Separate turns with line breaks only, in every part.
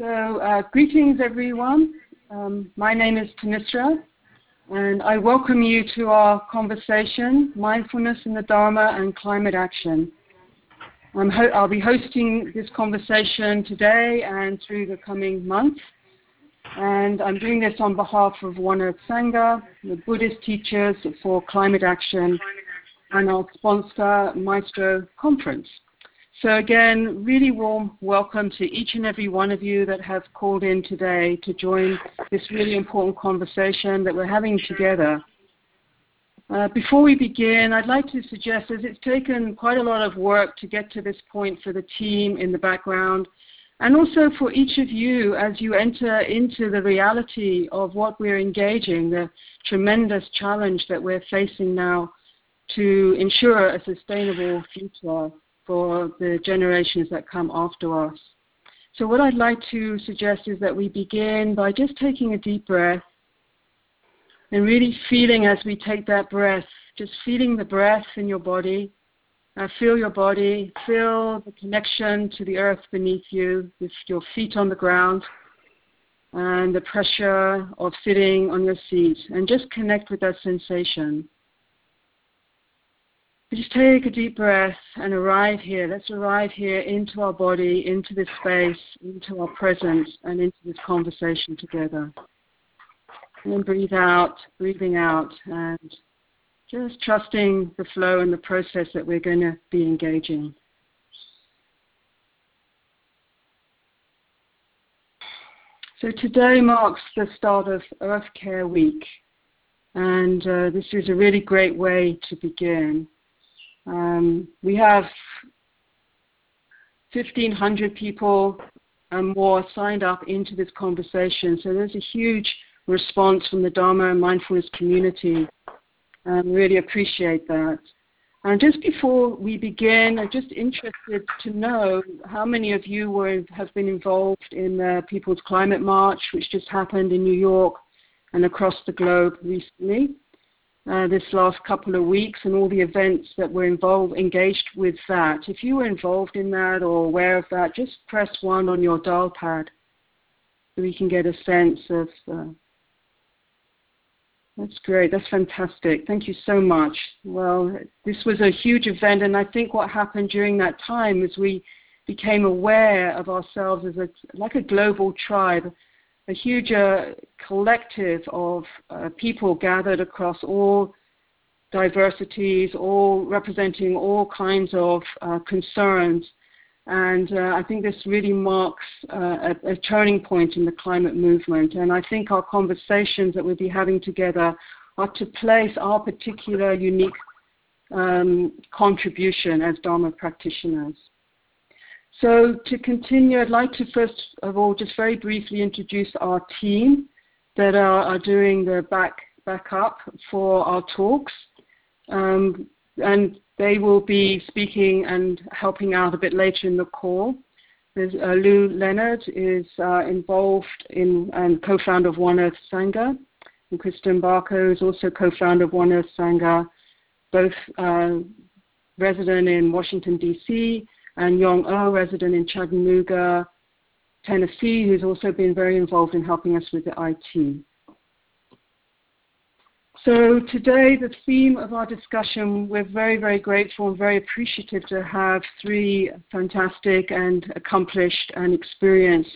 So, uh, greetings everyone. Um, my name is Thanissara, and I welcome you to our conversation Mindfulness in the Dharma and Climate Action. i ho- I'll be hosting this conversation today and through the coming months. And I'm doing this on behalf of One Earth Sangha, the Buddhist teachers for climate action, and our sponsor, Maestro Conference. So again, really warm welcome to each and every one of you that have called in today to join this really important conversation that we're having together. Uh, before we begin, I'd like to suggest, as it's taken quite a lot of work to get to this point for the team in the background, and also for each of you as you enter into the reality of what we're engaging, the tremendous challenge that we're facing now to ensure a sustainable future for the generations that come after us. So, what I'd like to suggest is that we begin by just taking a deep breath and really feeling as we take that breath, just feeling the breath in your body. Uh, feel your body, feel the connection to the earth beneath you with your feet on the ground and the pressure of sitting on your seat, and just connect with that sensation. Just take a deep breath and arrive here. Let's arrive here into our body, into this space, into our presence, and into this conversation together. And then breathe out, breathing out, and just trusting the flow and the process that we're going to be engaging. So today marks the start of Earth Care Week, and uh, this is a really great way to begin. Um, we have 1,500 people and more signed up into this conversation, so there's a huge response from the Dharma and mindfulness community. Um, really appreciate that. And just before we begin, I'm just interested to know how many of you were, have been involved in the People's Climate March, which just happened in New York and across the globe recently. Uh, this last couple of weeks and all the events that were involved, engaged with that. If you were involved in that or aware of that, just press one on your dial pad so we can get a sense of. Uh, that's great. That's fantastic. Thank you so much. Well, this was a huge event, and I think what happened during that time is we became aware of ourselves as a like a global tribe a huge uh, collective of uh, people gathered across all diversities, all representing all kinds of uh, concerns. And uh, I think this really marks uh, a, a, turning point in the climate movement. And I think our conversations that we'll be having together are to place our particular unique um, contribution as Dharma practitioners. So to continue, I'd like to first of all just very briefly introduce our team that are, are doing the back backup for our talks. Um, and they will be speaking and helping out a bit later in the call. There's, uh, Lou Leonard is uh, involved in and co-founder of One Earth Sangha, and Kristen Barker is also co-founder of One Earth Sangha, both uh, resident in Washington D.C and Yong Oh, resident in Chattanooga, Tennessee, who's also been very involved in helping us with the IT. So today, the theme of our discussion, we're very, very grateful and very appreciative to have three fantastic and accomplished and experienced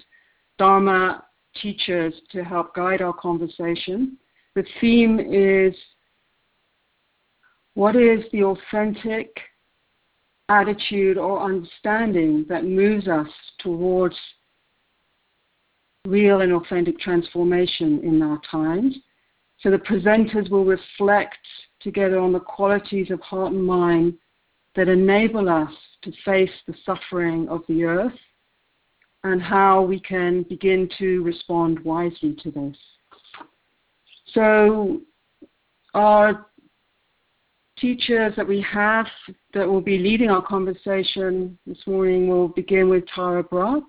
Dharma teachers to help guide our conversation. The theme is what is the authentic attitude or understanding that moves us towards real and authentic transformation in our times. So the presenters will reflect together on the qualities of heart and mind that enable us to face the suffering of the earth and how we can begin to respond wisely to this. So our teachers that we have that will be leading our conversation this morning will begin with Tara Brach,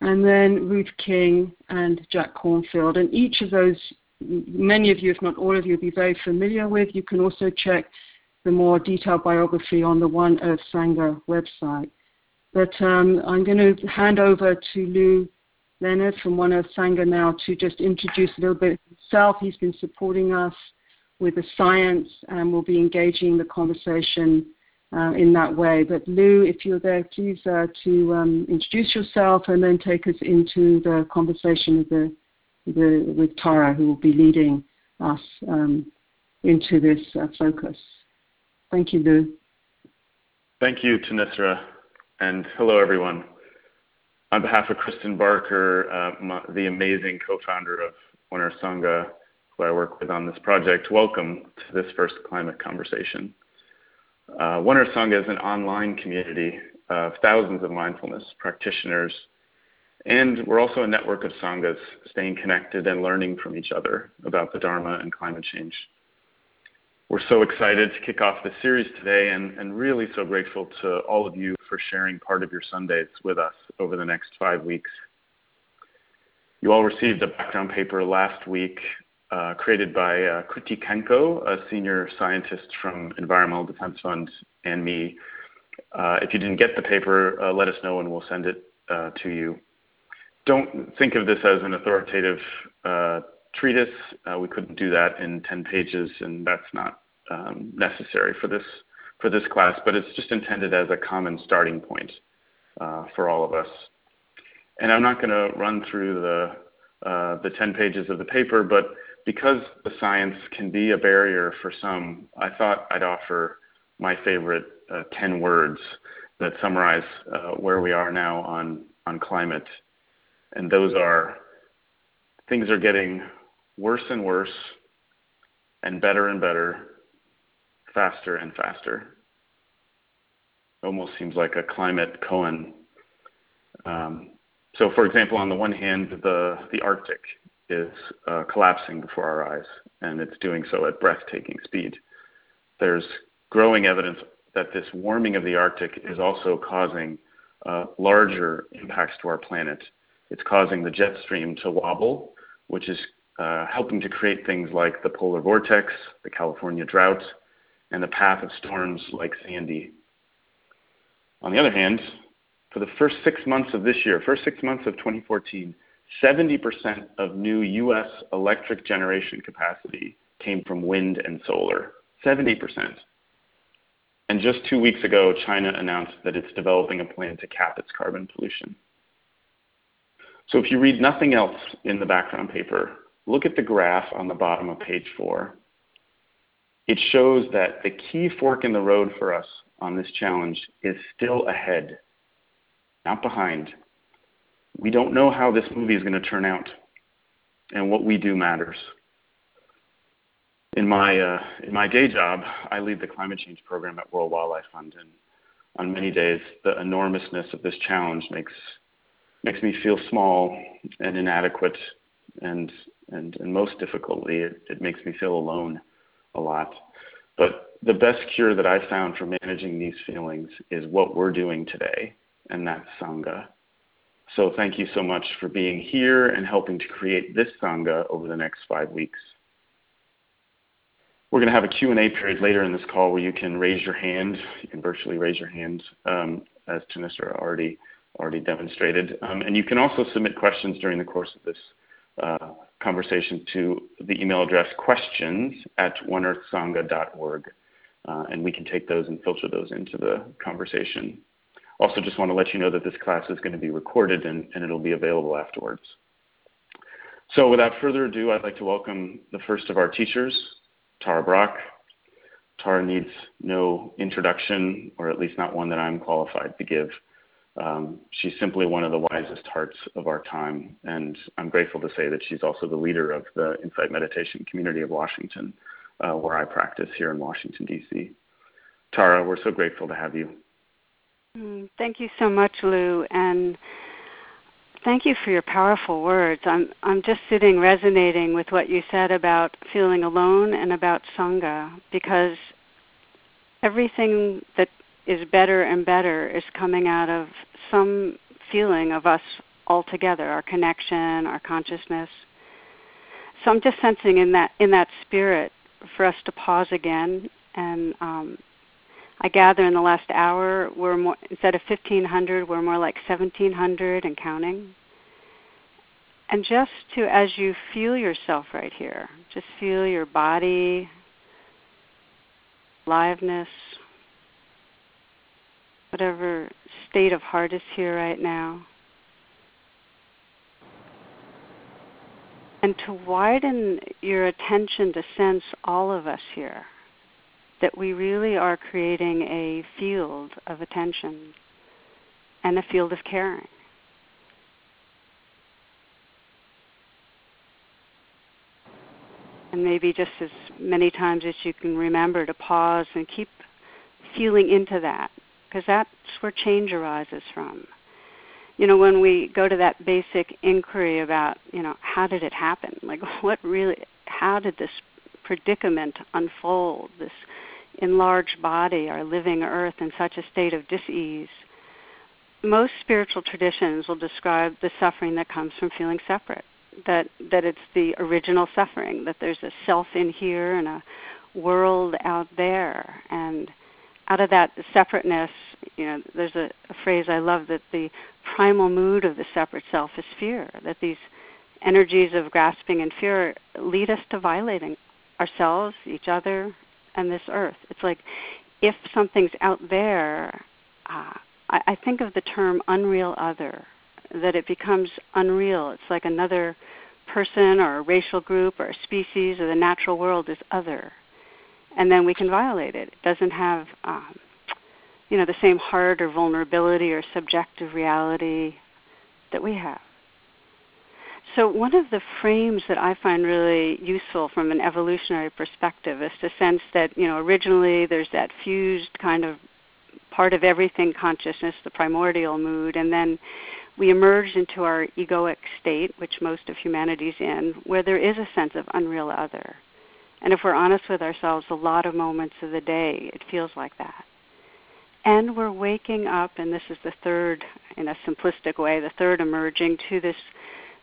and then Ruth King and Jack Kornfield. And each of those, many of you, if not all of you, will be very familiar with. You can also check the more detailed biography on the One Earth Sangha website. But um, I'm going to hand over to Lou Leonard from One Earth Sangha now to just introduce a little bit himself. He's been supporting us with the science and we'll be engaging the conversation uh, in that way. But Lou, if you're there, please uh, to um, introduce yourself and then take us into the conversation with, the, the, with Tara, who will be leading us um, into this uh, focus. Thank you, Lou.
Thank you, Thanissara, and hello, everyone. On behalf of Kristen Barker, uh, my, the amazing co-founder of Earth Sangha, who I work with on this project, welcome to this first climate conversation. Uh, One Sangha is an online community of thousands of mindfulness practitioners, and we're also a network of sanghas staying connected and learning from each other about the Dharma and climate change. We're so excited to kick off this series today and, and really so grateful to all of you for sharing part of your Sundays with us over the next five weeks. You all received a background paper last week uh, created by uh, Kriti Kenko, a senior scientist from Environmental Defense Fund, and me. Uh, if you didn't get the paper, uh, let us know and we'll send it uh, to you. Don't think of this as an authoritative uh, treatise. we couldn't do that in 10 pages, and that's not um, necessary for this for this class. But it's just intended as a common starting point for all of us. And I'm not going to run through the the 10 pages of the paper, but because the science can be a barrier for some, I thought I'd offer my favorite uh, 10 words that summarize uh, where we are now on, on climate. And those are things are getting worse and worse, and better and better, faster and faster. Almost seems like a climate koan. Um, so, for example, on the one hand, the, the Arctic is uh, collapsing before our eyes, and it's doing so at breathtaking speed. There's growing evidence that this warming of the Arctic is also causing uh, larger impacts to our planet. It's causing the jet stream to wobble, which is uh, helping to create things like the polar vortex, the California drought, and the path of storms like Sandy. On the other hand, for the first six months of this year, first six months of 2014, 70% of new U.S. electric generation capacity came from wind and solar. 70%. And just two weeks ago, China announced that it's developing a plan to cap its carbon pollution. So if you read nothing else in the background paper, look at the graph on the bottom of page four. It shows that the key fork in the road for us on this challenge is still ahead, not behind we don't know how this movie is going to turn out, and what we do matters. In my uh, in my day job, I lead the climate change program at World Wildlife Fund, and on many days, the enormousness of this challenge makes makes me feel small and inadequate, and and, and most difficultly, it, it makes me feel alone a lot. But the best cure that I've found for managing these feelings is what we're doing today, and that's Sangha. So thank you so much for being here and helping to create this Sangha over the next five weeks. We're going to have a Q&A period later in this call where you can raise your hand. You can virtually raise your hand, um, as Thanissara already, already demonstrated. Um, and you can also submit questions during the course of this uh, conversation to the email address questions at oneearthsangha.org. Uh, and we can take those and filter those into the conversation. Also, just want to let you know that this class is going to be recorded and, and it'll be available afterwards. So without further ado, I'd like to welcome the first of our teachers, Tara Brach. Tara needs no introduction, or at least not one that I'm qualified to give. Um, she's simply one of the wisest hearts of our time, and I'm grateful to say that she's also the leader of the Insight Meditation Community of Washington, uh, where I practice here in Washington, D.C. Tara, we're so grateful to have you.
Mm, thank you so much, Lou, and thank you for your powerful words. I'm I'm just sitting resonating with what you said about feeling alone and about sangha because everything that is better and better is coming out of some feeling of us all together, our connection, our consciousness. So I'm just sensing in that in that spirit for us to pause again and um, I gather in the last hour we're more instead of 1500 we're more like 1700 and counting. And just to, as you feel yourself right here, just feel your body, aliveness, whatever state of heart is here right now. And to widen your attention to sense all of us here, that we really are creating a field of attention and a field of caring. And maybe just as many times as you can remember to pause and keep feeling into that, because that's where change arises from. You know, when we go to that basic inquiry about, you know, how did it happen? Like, what really, how did this predicament unfold? This enlarged body, our living earth, in such a state of dis-ease. Most spiritual traditions will describe the suffering that comes from feeling separate that that it's the original suffering that there's a self in here and a world out there and out of that separateness you know there's a, a phrase i love that the primal mood of the separate self is fear that these energies of grasping and fear lead us to violating ourselves each other and this earth it's like if something's out there uh, I, I think of the term unreal other that it becomes unreal. It's like another person or a racial group or a species or the natural world is other. And then we can violate it. It doesn't have um, you know, the same heart or vulnerability or subjective reality that we have. So one of the frames that I find really useful from an evolutionary perspective is to sense that, you know, originally there's that fused kind of part of everything consciousness, the primordial mood, and then we emerge into our egoic state, which most of humanity's in, where there is a sense of unreal other. And if we're honest with ourselves, a lot of moments of the day, it feels like that. And we're waking up, and this is the third, in a simplistic way, the third emerging to this,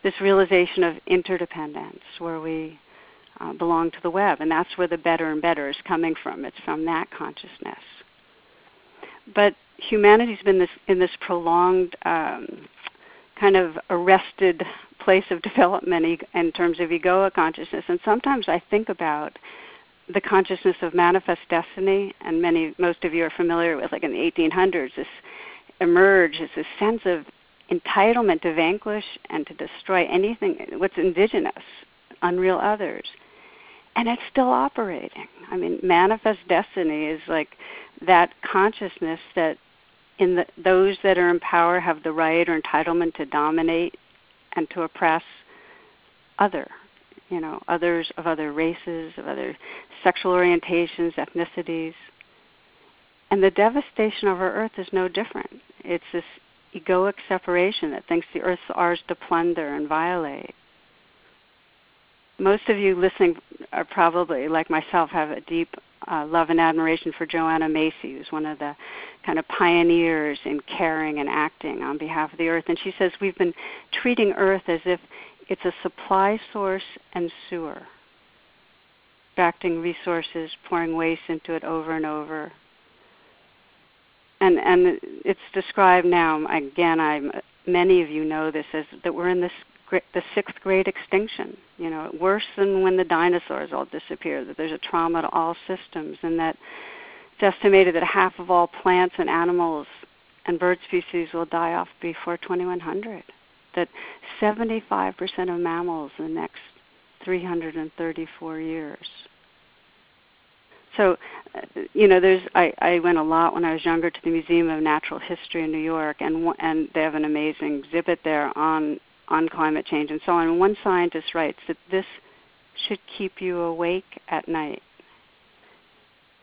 this realization of interdependence, where we uh, belong to the web. And that's where the better and better is coming from. It's from that consciousness. But humanity's been this, in this prolonged um, kind of arrested place of development in terms of egoic consciousness. And sometimes I think about the consciousness of manifest destiny, and many, most of you are familiar with, like in the 1800s, this emerged as this sense of entitlement to vanquish and to destroy anything what's indigenous, unreal others. And it's still operating. I mean, manifest destiny is like that consciousness that in the, those that are in power have the right or entitlement to dominate and to oppress other, you know, others of other races, of other sexual orientations, ethnicities. And the devastation of our earth is no different. It's this egoic separation that thinks the earth's ours to plunder and violate. Most of you listening are probably, like myself, have a deep uh, love and admiration for Joanna Macy, who's one of the kind of pioneers in caring and acting on behalf of the earth. And she says we've been treating earth as if it's a supply source and sewer, extracting resources, pouring waste into it over and over. And and it's described now again. I'm many of you know this as that we're in this the sixth great extinction. You know, worse than when the dinosaurs all disappeared. That there's a trauma to all systems, and that it's estimated that half of all plants and animals and bird species will die off before 2100. That 75% of mammals in the next 334 years. So, uh, you know, there's I, I went a lot when I was younger to the Museum of Natural History in New York, and and they have an amazing exhibit there on on climate change and so on. And one scientist writes that this should keep you awake at night.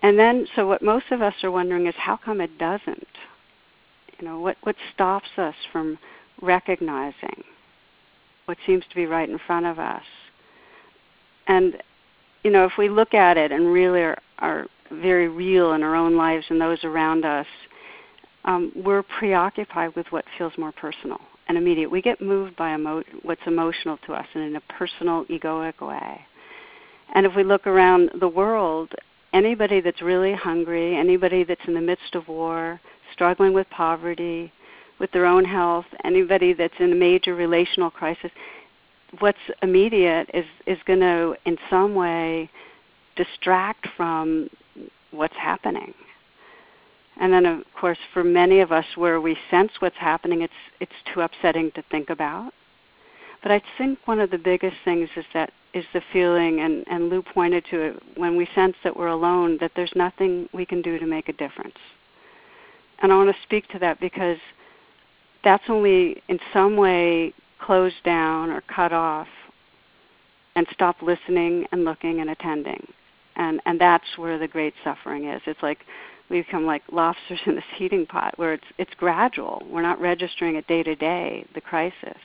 And then, so what most of us are wondering is how come it doesn't? You know, what, what stops us from recognizing what seems to be right in front of us? And, you know, if we look at it and really are, are very real in our own lives and those around us, um, we're preoccupied with what feels more personal and immediate. We get moved by emo- what's emotional to us and in a personal, egoic way. And if we look around the world, anybody that's really hungry, anybody that's in the midst of war, struggling with poverty, with their own health, anybody that's in a major relational crisis, what's immediate is is going to in some way distract from what's happening. And then of course for many of us where we sense what's happening it's it's too upsetting to think about. But I think one of the biggest things is that is the feeling and, and Lou pointed to it when we sense that we're alone that there's nothing we can do to make a difference. And I want to speak to that because that's we in some way close down or cut off and stop listening and looking and attending. And and that's where the great suffering is. It's like we become like lobsters in this heating pot where it's it's gradual. We're not registering it day to day, the crisis.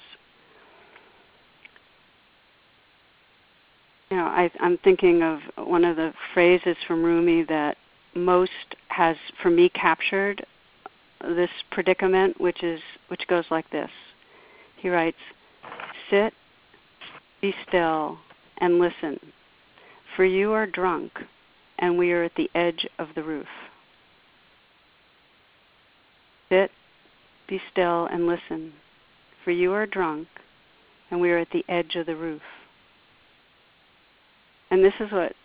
You know, I, I'm thinking of one of the phrases from Rumi that most has, for me, captured this predicament, which is which goes like this. He writes, "Sit, be still, and listen, for you are drunk, and we are at the edge of the roof." Sit, be still, and listen, for you are drunk, and we are at the edge of the roof. And this is what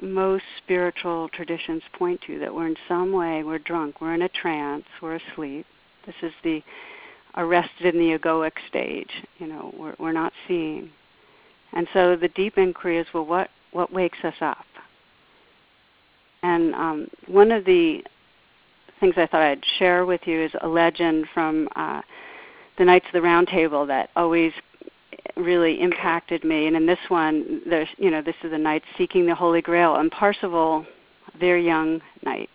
most spiritual traditions point to that we're in some way we're drunk, we're in a trance, we're asleep. This is the arrested in the egoic stage. You know, we're we're not seeing. And so the deep inquiry is, well, what what wakes us up? And um, one of the things I thought I'd share with you is a legend from uh, the Knights of the Round Table that always really impacted me. And in this one, there's you know this is a knight seeking the Holy Grail, and Parsifal, their young knight,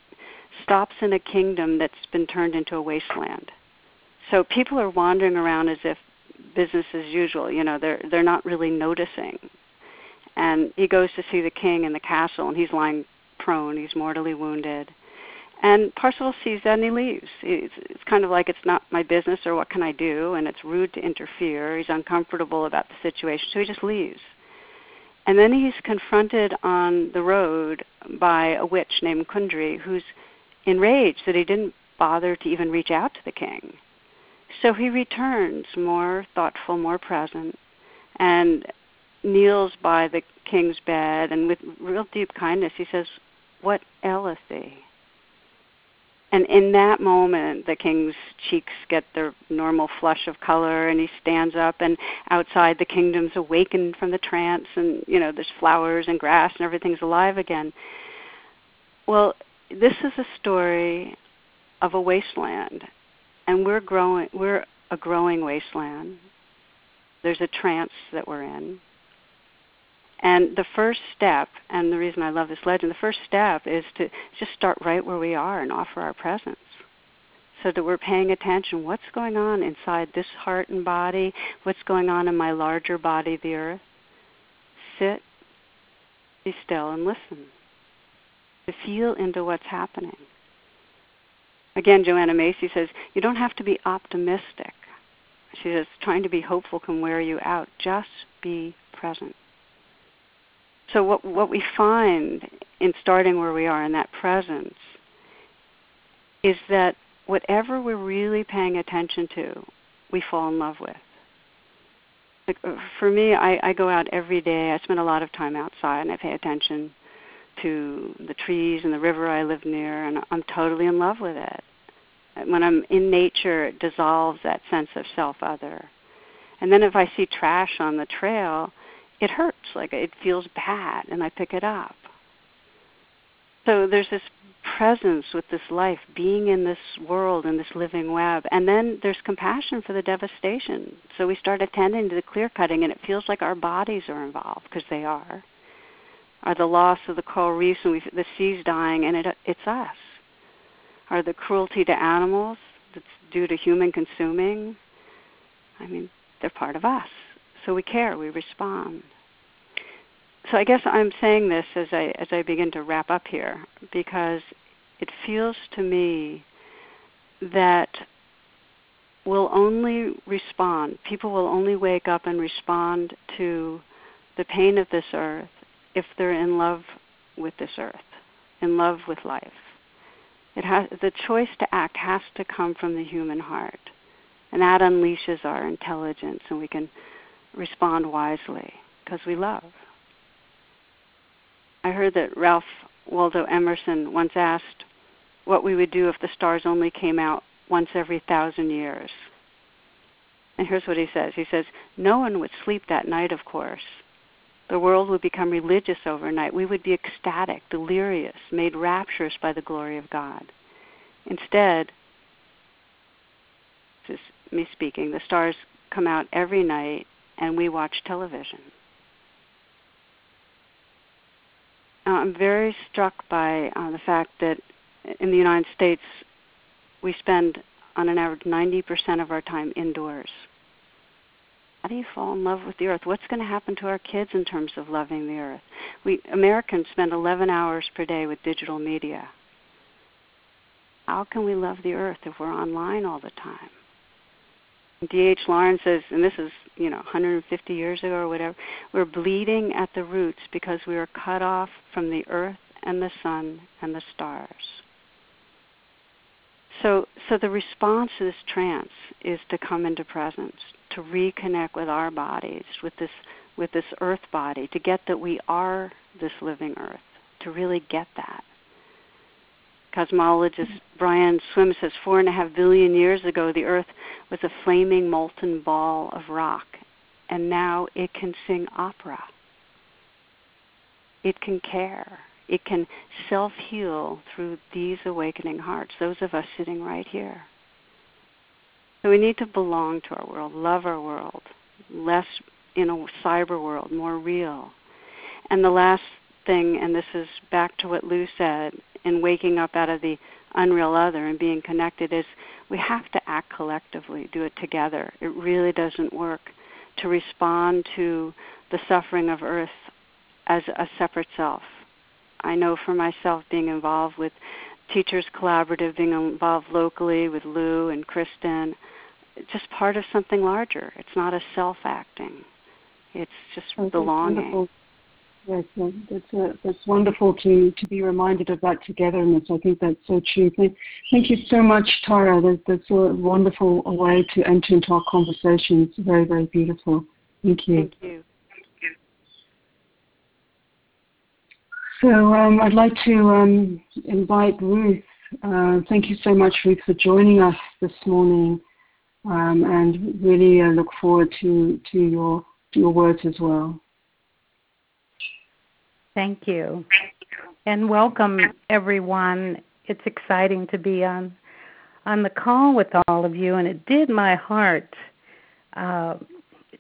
stops in a kingdom that's been turned into a wasteland. So people are wandering around as if business as usual. You know, they're they're not really noticing. And he goes to see the king in the castle, and he's lying prone. He's mortally wounded. And Parsifal sees that and he leaves. It's, it's kind of like it's not my business or what can I do, and it's rude to interfere. He's uncomfortable about the situation, so he just leaves. And then he's confronted on the road by a witch named Kundry who's enraged that he didn't bother to even reach out to the king. So he returns more thoughtful, more present, and kneels by the king's bed and with real deep kindness he says, What aileth thee? And in that moment, the king's cheeks get their normal flush of color, and he stands up. And outside, the kingdom's awakened from the trance, and you know there's flowers and grass, and everything's alive again. Well, this is a story of a wasteland, and we're growing. We're a growing wasteland. There's a trance that we're in, and the first step, and the reason I love this legend, the first step is to just start right where we are and offer our presence. So that we're paying attention. What's going on inside this heart and body? What's going on in my larger body, the earth? Sit, be still, and listen. To feel into what's happening. Again, Joanna Macy says, you don't have to be optimistic. She says, trying to be hopeful can wear you out. Just be present. So what what we find in starting where we are in that presence is that whatever we're really paying attention to, we fall in love with. Like uh, for me, I, I go out every day. I spend a lot of time outside, and I pay attention to the trees and the river I live near, and I'm totally in love with it. When I'm in nature, it dissolves that sense of self-other. And then if I see trash on the trail, it hurts, like it feels bad, and I pick it up. So there's this presence with this life, being in this world, in this living web. And then there's compassion for the devastation. So we start attending to the clear cutting, and it feels like our bodies are involved, because they are. Are the loss of the coral reefs and the seas dying, and it, it's us. Are the cruelty to animals that's due to human consuming? I mean, they're part of us. So we care, we respond. So I guess I'm saying this as I as I begin to wrap up here because it feels to me that we'll only respond. People will only wake up and respond to the pain of this earth if they're in love with this earth, in love with life. It has the choice to act has to come from the human heart. And that unleashes our intelligence and we can respond wisely because we love. I heard that Ralph Waldo Emerson once asked what we would do if the stars only came out once every thousand years. And here's what he says He says, No one would sleep that night, of course. The world would become religious overnight. We would be ecstatic, delirious, made rapturous by the glory of God. Instead, this is me speaking, the stars come out every night and we watch television. I'm very struck by uh, the fact that in the United States, we spend on an average 90% of our time indoors. How do you fall in love with the earth? What's going to happen to our kids in terms of loving the earth? We Americans spend 11 hours per day with digital media. How can we love the earth if we're online all the time? D.H. Lawrence says, and this is, you know, 150 years ago or whatever, we're bleeding at the roots because we are cut off from the earth and the sun and the stars. So, so the response to this trance is to come into presence, to reconnect with our bodies, with this, with this earth body, to get that we are this living earth, to really get that. Cosmologist Brian Swimme says four and a half billion years ago the earth was a flaming molten ball of rock, and now it can sing opera. It can care it can self heal through these awakening hearts, those of us sitting right here. So we need to belong to our world, love our world, less in a cyber world, more real. And the last thing, and this is back to what Lou said, in waking up out of the unreal other and being connected, is we have to act collectively, do it together. It really doesn't work to respond to the suffering of Earth as a separate self. I know for myself being involved with Teachers Collaborative, being involved locally with Lou and Kristen, just part of something larger. It's not a self acting. It's just
oh,
belonging.
Yes, that's, uh, that's wonderful to, to be reminded of that togetherness. I think that's so true. Thank, thank you so much, Tara. That, that's a wonderful way to enter into our conversation. It's very, very beautiful. Thank you.
Thank you.
So um, I'd like to um, invite Ruth. Uh, thank you so much, Ruth, for joining us this morning, um, and really uh, look forward to to your to your words as well.
Thank you, and welcome everyone. It's exciting to be on on the call with all of you, and it did my heart uh,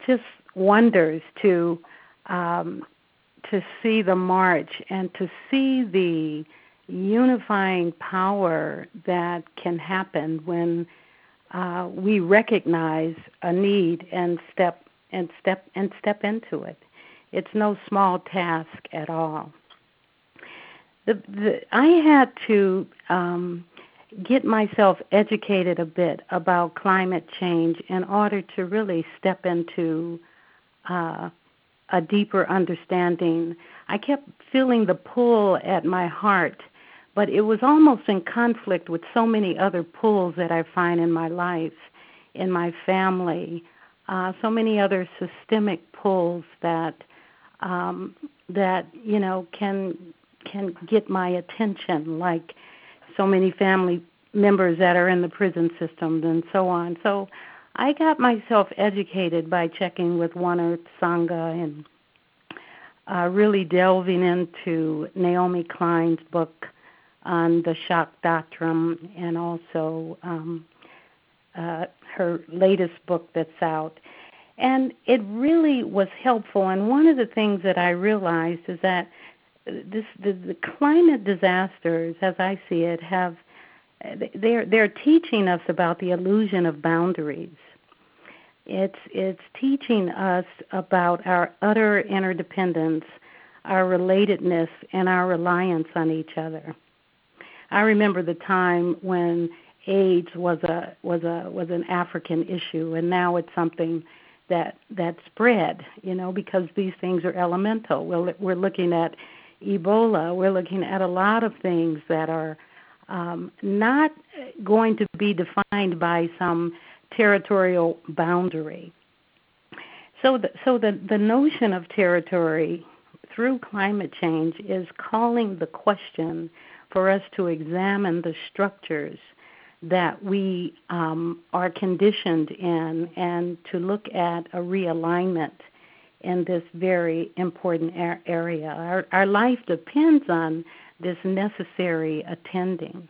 just wonders to um, to see the march and to see the unifying power that can happen when uh, we recognize a need and step and step and step into it. It's no small task at all. The, the, I had to um, get myself educated a bit about climate change in order to really step into uh, a deeper understanding. I kept feeling the pull at my heart, but it was almost in conflict with so many other pulls that I find in my life, in my family, uh, so many other systemic pulls that um, that you know can can get my attention, like so many family members that are in the prison system and so on. So I got myself educated by checking with One Earth Sangha and uh, really delving into Naomi Klein's book on the shock doctrine and also um, uh, her latest book that's out. And it really was helpful. And one of the things that I realized is that this the, the climate disasters, as I see it, have they're they're teaching us about the illusion of boundaries. It's it's teaching us about our utter interdependence, our relatedness, and our reliance on each other. I remember the time when AIDS was a was a was an African issue, and now it's something that that spread. You know, because these things are elemental. We're we're looking at Ebola. We're looking at a lot of things that are um, not going to be defined by some territorial boundary. So, the, so the, the notion of territory through climate change is calling the question for us to examine the structures that we um, are conditioned in and to look at a realignment in this very important area. Our, our life depends on this necessary attending.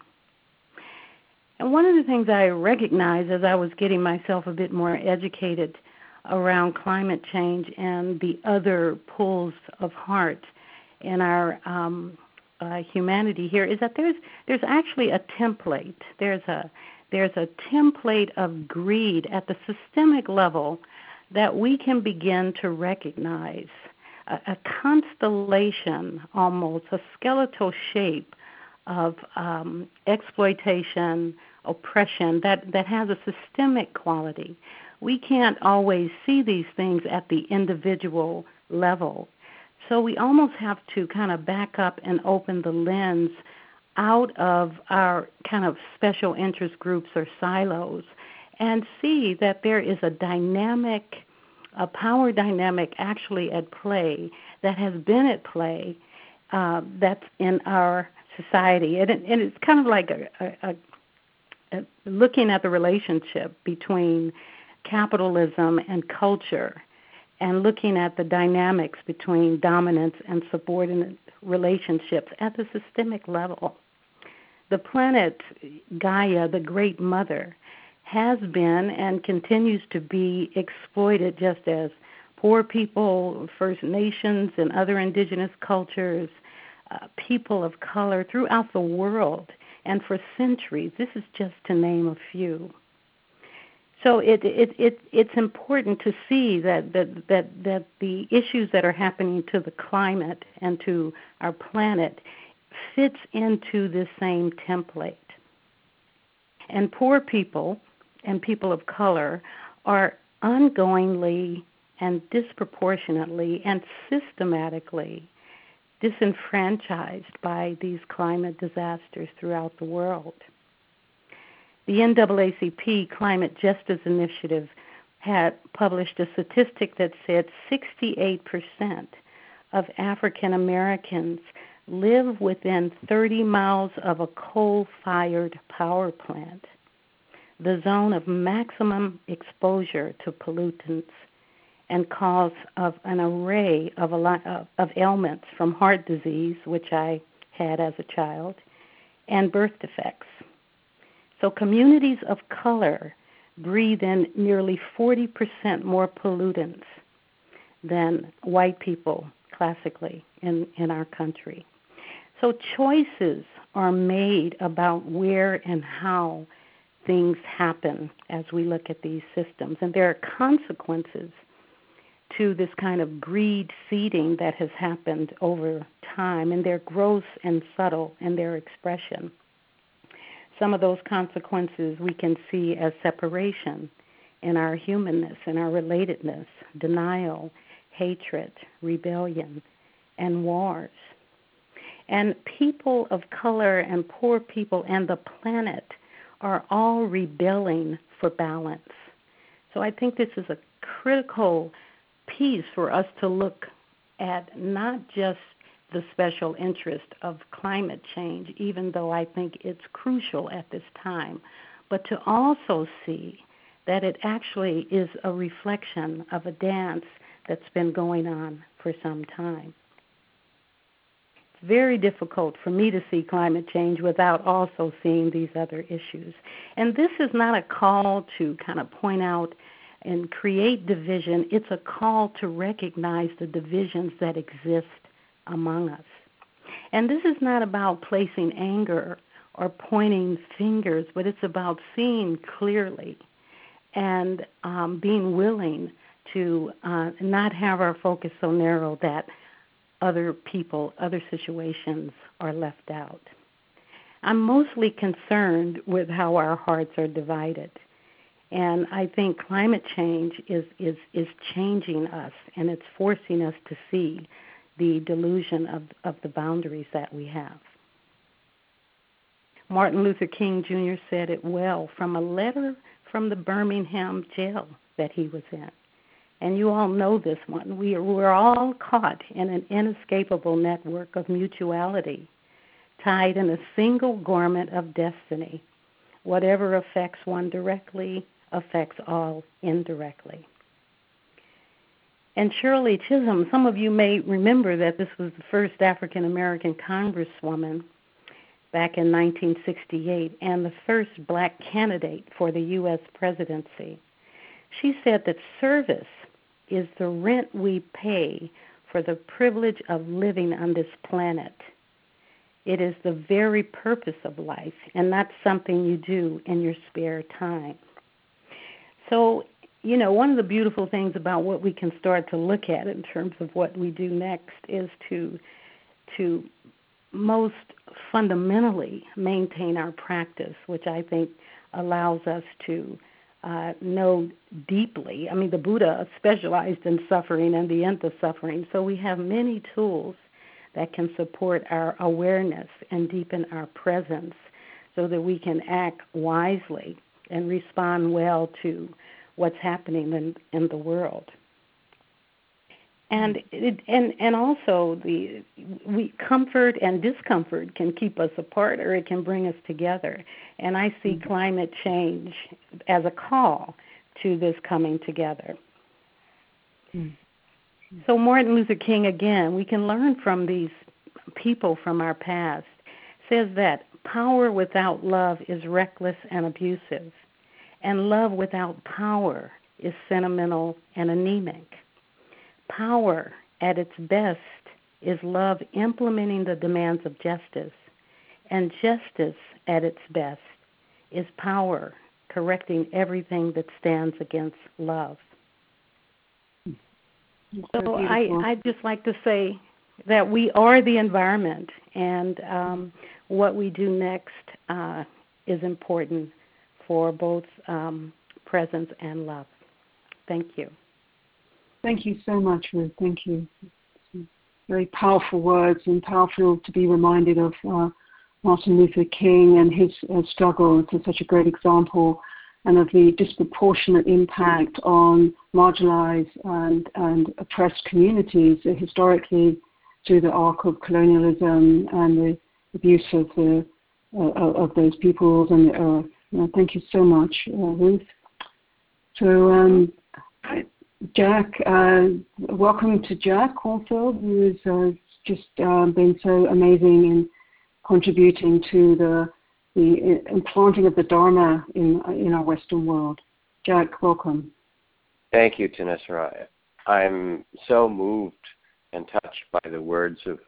And one of the things I recognized as I was getting myself a bit more educated around climate change and the other pulls of heart in our um, uh, humanity here is that there's there's actually a template. There's a there's a template of greed at the systemic level that we can begin to recognize. A, a constellation, almost a skeletal shape of um, exploitation, oppression that, that has a systemic quality. We can't always see these things at the individual level. So we almost have to kind of back up and open the lens out of our kind of special interest groups or silos and see that there is a dynamic, a power dynamic actually at play that has been at play uh, that's in our society. And, it, and it's kind of like a, a, a, looking at the relationship between capitalism and culture and looking at the dynamics between dominance and subordinate relationships at the systemic level. The planet Gaia, the Great Mother, has been and continues to be exploited just as poor people, First Nations, and other indigenous cultures, uh, people of color throughout the world, and for centuries. This is just to name a few. So it, it, it, it's important to see that, that, that, that the issues that are happening to the climate and to our planet fits into this same template. And poor people and people of color are ongoingly and disproportionately and systematically disenfranchised by these climate disasters throughout the world. The NAACP Climate Justice Initiative had published a statistic that said 68% of African Americans live within 30 miles of a coal fired power plant, the zone of maximum exposure to pollutants and cause of an array of, a lot of ailments from heart disease, which I had as a child, and birth defects. So communities of color breathe in nearly 40% more pollutants than white people classically in, in our country. So choices are made about where and how things happen as we look at these systems. And there are consequences to this kind of greed seeding that has happened over time, and they're gross and subtle in their expression. Some of those consequences we can see as separation in our humanness and our relatedness, denial, hatred, rebellion, and wars. And people of color and poor people and the planet are all rebelling for balance. So I think this is a critical piece for us to look at not just the special interest of climate change, even though I think it's crucial at this time, but to also see that it actually is a reflection of a dance that's been going on for some time. Very difficult for me to see climate change without also seeing these other issues. And this is not a call to kind of point out and create division, it's a call to recognize the divisions that exist among us. And this is not about placing anger or pointing fingers, but it's about seeing clearly and um, being willing to uh, not have our focus so narrow that other people, other situations are left out. I'm mostly concerned with how our hearts are divided. And I think climate change is, is, is changing us and it's forcing us to see the delusion of, of the boundaries that we have. Martin Luther King Jr. said it well from a letter from the Birmingham jail that he was in. And you all know this one. We are, we're all caught in an inescapable network of mutuality, tied in a single garment of destiny. Whatever affects one directly affects all indirectly. And Shirley Chisholm, some of you may remember that this was the first African American congresswoman back in 1968 and the first black candidate for the U.S. presidency. She said that service is the rent we pay for the privilege of living on this planet. It is the very purpose of life, and not something you do in your spare time. So, you know, one of the beautiful things about what we can start to look at in terms of what we do next is to to most fundamentally maintain our practice, which I think allows us to uh, know deeply. I mean, the Buddha specialized in suffering and the end of suffering, so we have many tools that can support our awareness and deepen our presence so that we can act wisely and respond well to what's happening in, in the world. And it, and and also the we comfort and discomfort can keep us apart or it can bring us together. And I see mm-hmm. climate change as a call to this coming together. Mm-hmm. So Martin Luther King again, we can learn from these people from our past. Says that power without love is reckless and abusive, and love without power is sentimental and anemic. Power at its best is love implementing the demands of justice, and justice at its best is power correcting everything that stands against love. So, so I I just like to say that we are the environment, and um, what we do next uh, is important for both um, presence and love. Thank you.
Thank you so much, Ruth. Thank you. Very powerful words and powerful to be reminded of uh, Martin Luther King and his uh, struggle. It's such a great example and of the disproportionate impact on marginalized and, and oppressed communities historically through the arc of colonialism and the abuse of the uh, of those peoples and the earth. Uh, thank you so much, uh, Ruth. So um, Jack, uh, welcome to Jack Kornfield, who has uh, just uh, been so amazing in contributing to the the implanting of the Dharma in in our Western world. Jack, welcome.
Thank you, Thanissara. I'm so moved and touched by the words of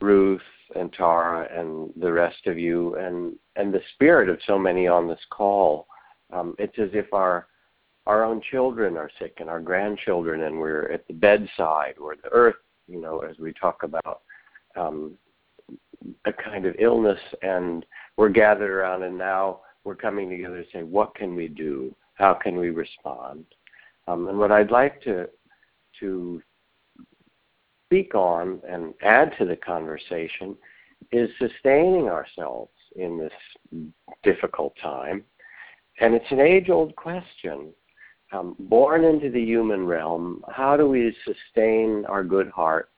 Ruth and Tara and the rest of you, and and the spirit of so many on this call. Um, it's as if our our own children are sick and our grandchildren, and we're at the bedside or the earth, you know, as we talk about um, a kind of illness, and we're gathered around, and now we're coming together to say, what can we do? How can we respond? Um, and what I'd like to to speak on and add to the conversation is sustaining ourselves in this difficult time. And it's an age old question um, born into the human realm, how do we sustain our good heart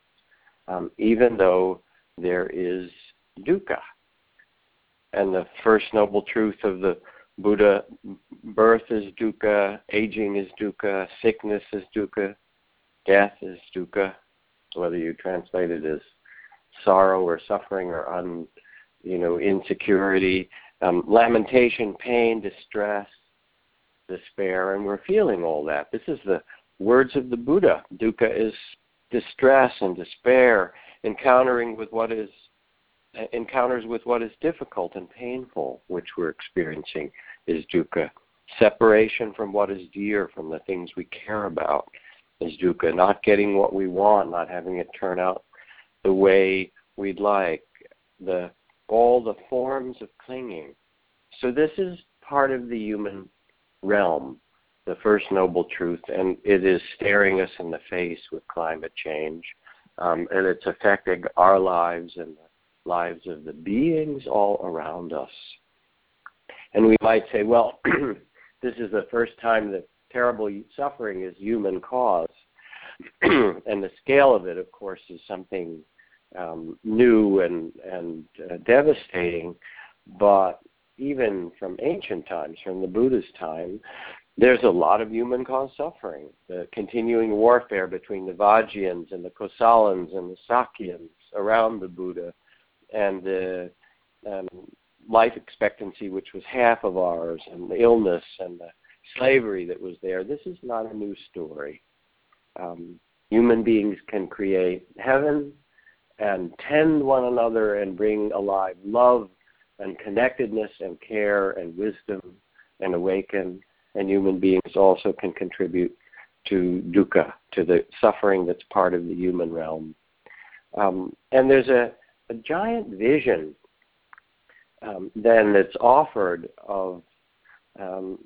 um, even though there is dukkha? And the first noble truth of the Buddha birth is dukkha, aging is dukkha, sickness is dukkha, death is dukkha, whether you translate it as sorrow or suffering or un, you know, insecurity, um, lamentation, pain, distress, despair, and we're feeling all that. This is the words of the Buddha. Dukkha is distress and despair, encountering with what is encounters with what is difficult and painful, which we're experiencing, is dukkha. Separation from what is dear, from the things we care about, is dukkha. Not getting what we want, not having it turn out the way we'd like, the all the forms of clinging. So this is part of the human realm, the first noble truth, and it is staring us in the face with climate change, um, and it's affecting our lives and the lives of the beings all around us. And we might say, well, this is the first time that terrible suffering is human cause. and the scale of it, of course, is something um, new and, and uh, devastating. But even from ancient times, from the Buddha's time, there's a lot of human caused suffering. The continuing warfare between the Vajjians and the Kosalans and the Sakyans around the Buddha, and the um, life expectancy, which was half of ours, and the illness and the slavery that was there. This is not a new story. Um, human beings can create heaven and tend one another and bring alive love and connectedness and care and wisdom and awaken. And human beings also can contribute to dukkha, to the suffering that's part of the human realm. Um, and there's a, a giant vision um, then that's offered of um,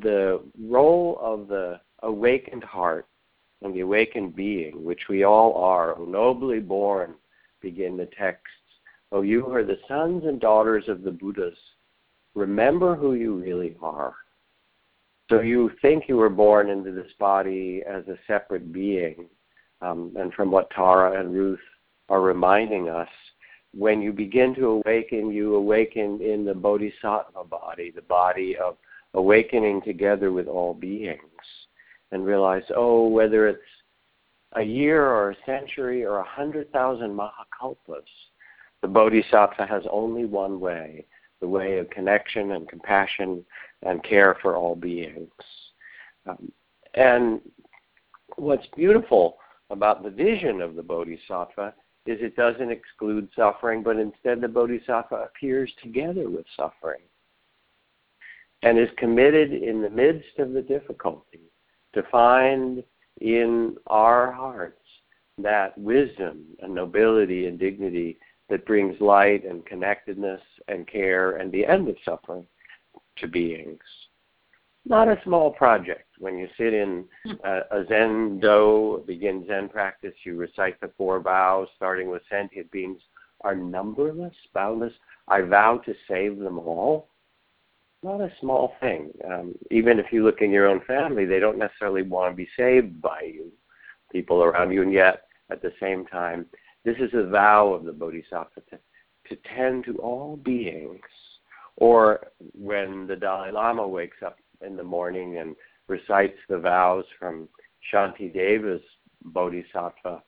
the role of the awakened heart and the awakened being, which we all are, nobly born, begin the texts. Oh, you who are the sons and daughters of the Buddhas. Remember who you really are. So you think you were born into this body as a separate being. Um, and from what Tara and Ruth are reminding us, when you begin to awaken, you awaken in the bodhisattva body, the body of awakening together with all beings, and realize, oh, whether it's a year or a century or a hundred thousand mahakalpas, the bodhisattva has only one way the way of connection and compassion and care for all beings. Um, and what's beautiful about the vision of the bodhisattva is it doesn't exclude suffering, but instead the bodhisattva appears together with suffering and is committed in the midst of the difficulty to find in our hearts that wisdom and nobility and dignity that brings light and connectedness and care and the end of suffering to beings. Not a small project. When you sit in a, a zendo, begin Zen practice, you recite the four vows, starting with sentient beings are numberless, boundless. I vow to save them all. Not a small thing. Um, even if you look in your own family, they don't necessarily want to be saved by you, people around you, and yet at the same time, this is a vow of the Bodhisattva to, to tend to all beings. Or when the Dalai Lama wakes up in the morning and recites the vows from Shantideva's Bodhisattva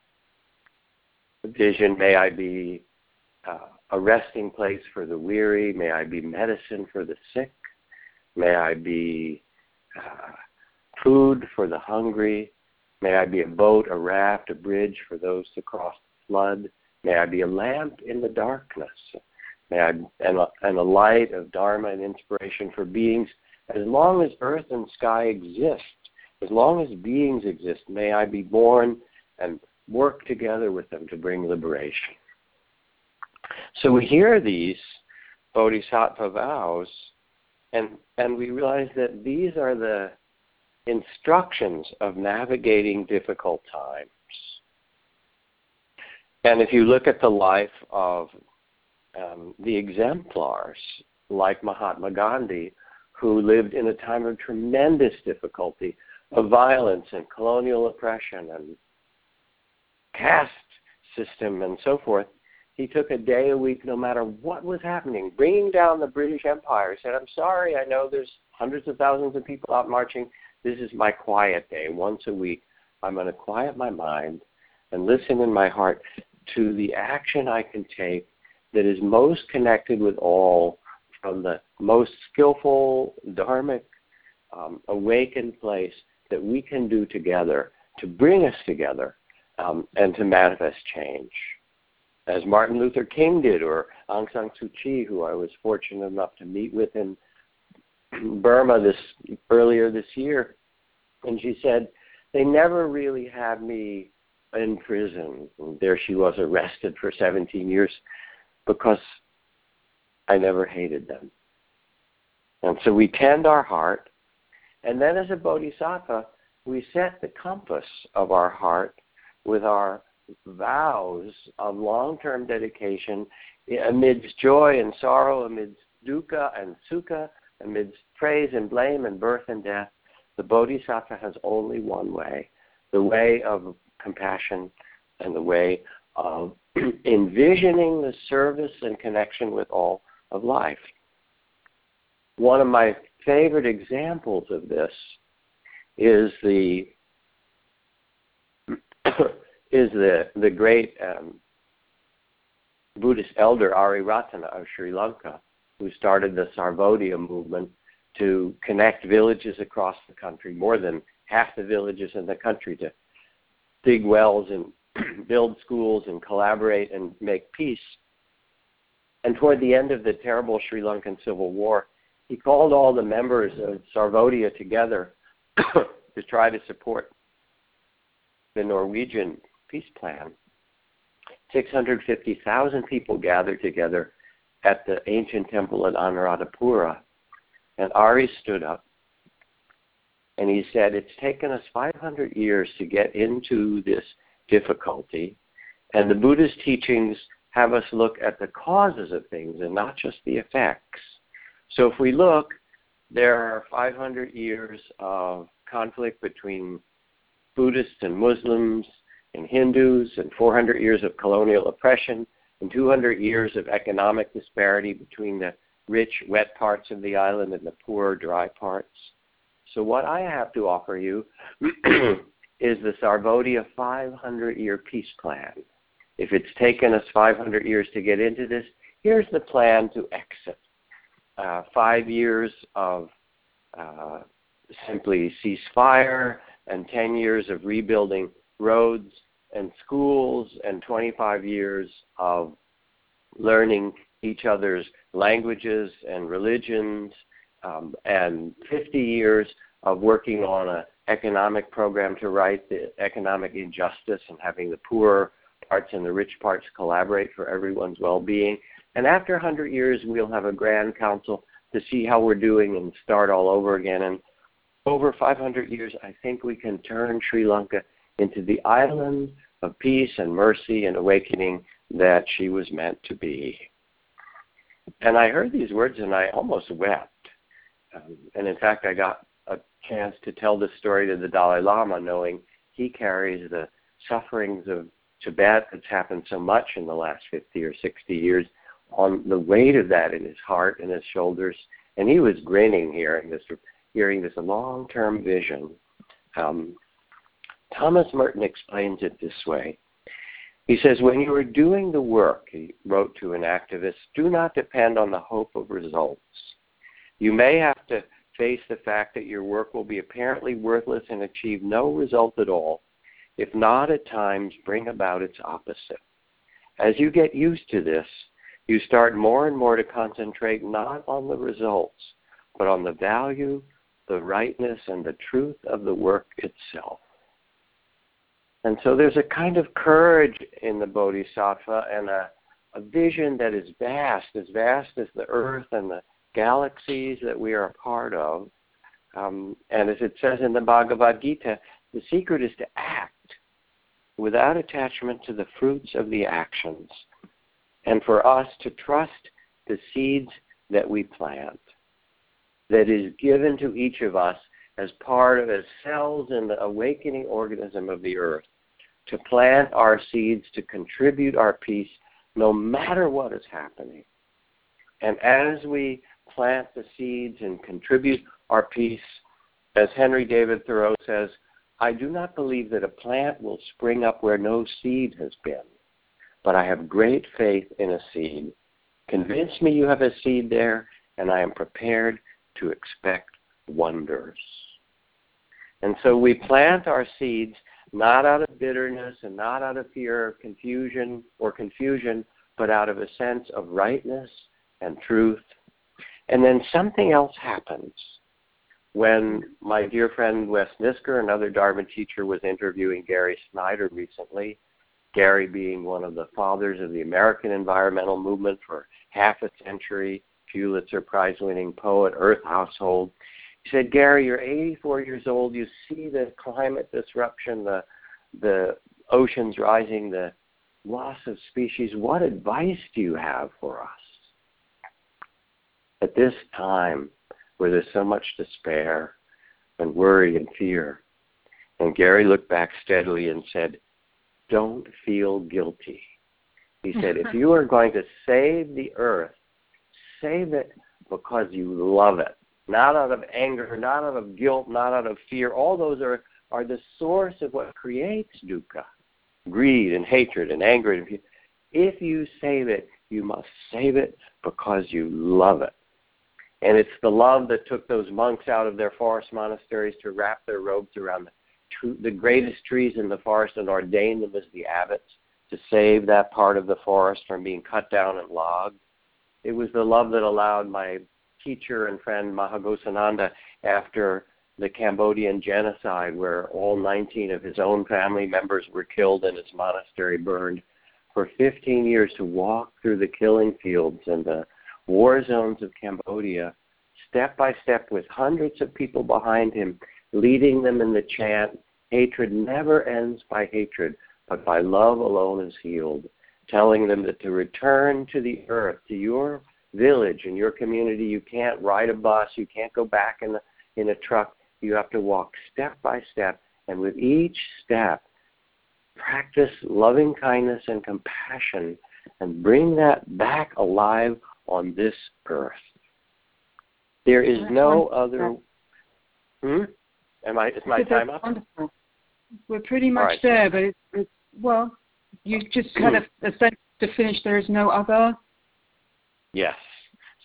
vision, may I be uh, a resting place for the weary, may I be medicine for the sick, may I be uh, food for the hungry, may I be a boat, a raft, a bridge for those to cross flood, may I be a lamp in the darkness, may I and a, and a light of dharma and inspiration for beings as long as earth and sky exist, as long as beings exist, may I be born and work together with them to bring liberation. So we hear these bodhisattva vows, and, and we realize that these are the instructions of navigating difficult times. And if you look at the life of um, the exemplars, like Mahatma Gandhi, who lived in a time of tremendous difficulty, of violence and colonial oppression and caste system and so forth, he took a day a week, no matter what was happening, bringing down the British Empire. He said, I'm sorry, I know there's hundreds of thousands of people out marching. This is my quiet day. Once a week, I'm going to quiet my mind and listen in my heart to the action I can take that is most connected with all from the most skillful, dharmic, um, awakened place that we can do together to bring us together um, and to manifest change. As Martin Luther King did, or Aung San Suu Kyi, who I was fortunate enough to meet with in Burma this earlier this year, and she said, "They never really had me in prison. And there she was, arrested for 17 years, because I never hated them. And so we tend our heart, and then as a bodhisattva, we set the compass of our heart with our vows of long term dedication amidst joy and sorrow, amidst dukkha and sukha, amidst praise and blame and birth and death, The Bodhisattva has only one way the way of compassion and the way of envisioning the service and connection with all of life. One of my favorite examples of this is the is the the great um, Buddhist elder Ariyaratne of Sri Lanka, who started the Sarvodaya movement to connect villages across the country, more than half the villages in the country, to dig wells and build schools and collaborate and make peace. And toward the end of the terrible Sri Lankan civil war, he called all the members of Sarvodaya together to try to support the Norwegian peace plan. 650,000 people gathered together at the ancient temple at Anuradhapura. And Ari stood up and he said, It's taken us 500 years to get into this difficulty. And the Buddha's teachings have us look at the causes of things and not just the effects. So if we look, there are 500 years of conflict between Buddhists and Muslims and Hindus, and 400 years of colonial oppression, and 200 years of economic disparity between the rich, wet parts of the island and the poor, dry parts. So, what I have to offer you is the Sarvodaya 500 year peace plan. If it's taken us 500 years to get into this, here's the plan to exit. Uh, five years of uh, simply ceasefire and 10 years of rebuilding roads and schools and 25 years of learning each other's languages and religions um, and 50 years of working on an economic program to right the economic injustice and having the poor parts and the rich parts collaborate for everyone's well-being. And after 100 years, we'll have a grand council to see how we're doing and start all over again. And over 500 years, I think we can turn Sri Lanka into the island of peace and mercy and awakening that she was meant to be. And I heard these words and I almost wept. Um, and in fact, I got a chance to tell this story to the Dalai Lama, knowing he carries the sufferings of Tibet that's happened so much in the last 50 or 60 years on the weight of that in his heart and his shoulders. And he was grinning hearing this, hearing this long-term vision. Um, Thomas Merton explains it this way. He says, When you are doing the work, he wrote to an activist, do not depend on the hope of results. You may have to face the fact that your work will be apparently worthless and achieve no result at all, if not at times bring about its opposite. As you get used to this, you start more and more to concentrate not on the results, but on the value, the rightness, and the truth of the work itself. And so there's a kind of courage in the Bodhisattva and a, a vision that is vast, as vast as the earth and the galaxies that we are a part of. Um, and as it says in the Bhagavad Gita, the secret is to act without attachment to the fruits of the actions, and for us to trust the seeds that we plant, that is given to each of us as part of as cells in the awakening organism of the earth to plant our seeds to contribute our peace no matter what is happening. And as we plant the seeds and contribute our peace, as Henry David Thoreau says, I do not believe that a plant will spring up where no seed has been, but I have great faith in a seed. Convince me you have a seed there, and I am prepared to expect wonders. And so we plant our seeds not out of bitterness and not out of fear of confusion or confusion, but out of a sense of rightness and truth. And then something else happens. When my dear friend Wes Nisker, another Dharma teacher, was interviewing Gary Snyder recently, Gary being one of the fathers of the American environmental movement for half a century, Pulitzer Prize winning poet, Earth Household, he said, Gary, you're 84 years old. You see the climate disruption, the the oceans rising, the loss of species. What advice do you have for us at this time where there's so much despair, and worry and fear. And Gary looked back steadily and said, Don't feel guilty. He said, If you are going to save the earth, save it because you love it. Not out of anger, not out of guilt, not out of fear. All those are, are the source of what creates dukkha greed and hatred and anger. If you save it, you must save it because you love it. And it's the love that took those monks out of their forest monasteries to wrap their robes around the, the greatest trees in the forest and ordained them as the abbots to save that part of the forest from being cut down and logged. It was the love that allowed my teacher and friend Maha Ghosananda after the Cambodian genocide, where all 19 of his own family members were killed and his monastery burned, for 15 years to walk through the killing fields and the war zones of Cambodia, step by step, with hundreds of people behind him, leading them in the chant Hatred never ends by hatred, but by love alone is healed, telling them that to return to the earth, to your village and your community, you can't ride a bus, you can't go back in, the, in a truck, you have to walk step by step, and with each step, practice loving kindness and compassion and bring that back alive on this earth. There is no other. Hmm? Am I? Is my time up?
Wonderful. We're pretty much right. there, but it's, it's well. You just kind of a sentence to finish. There is no other.
Yes.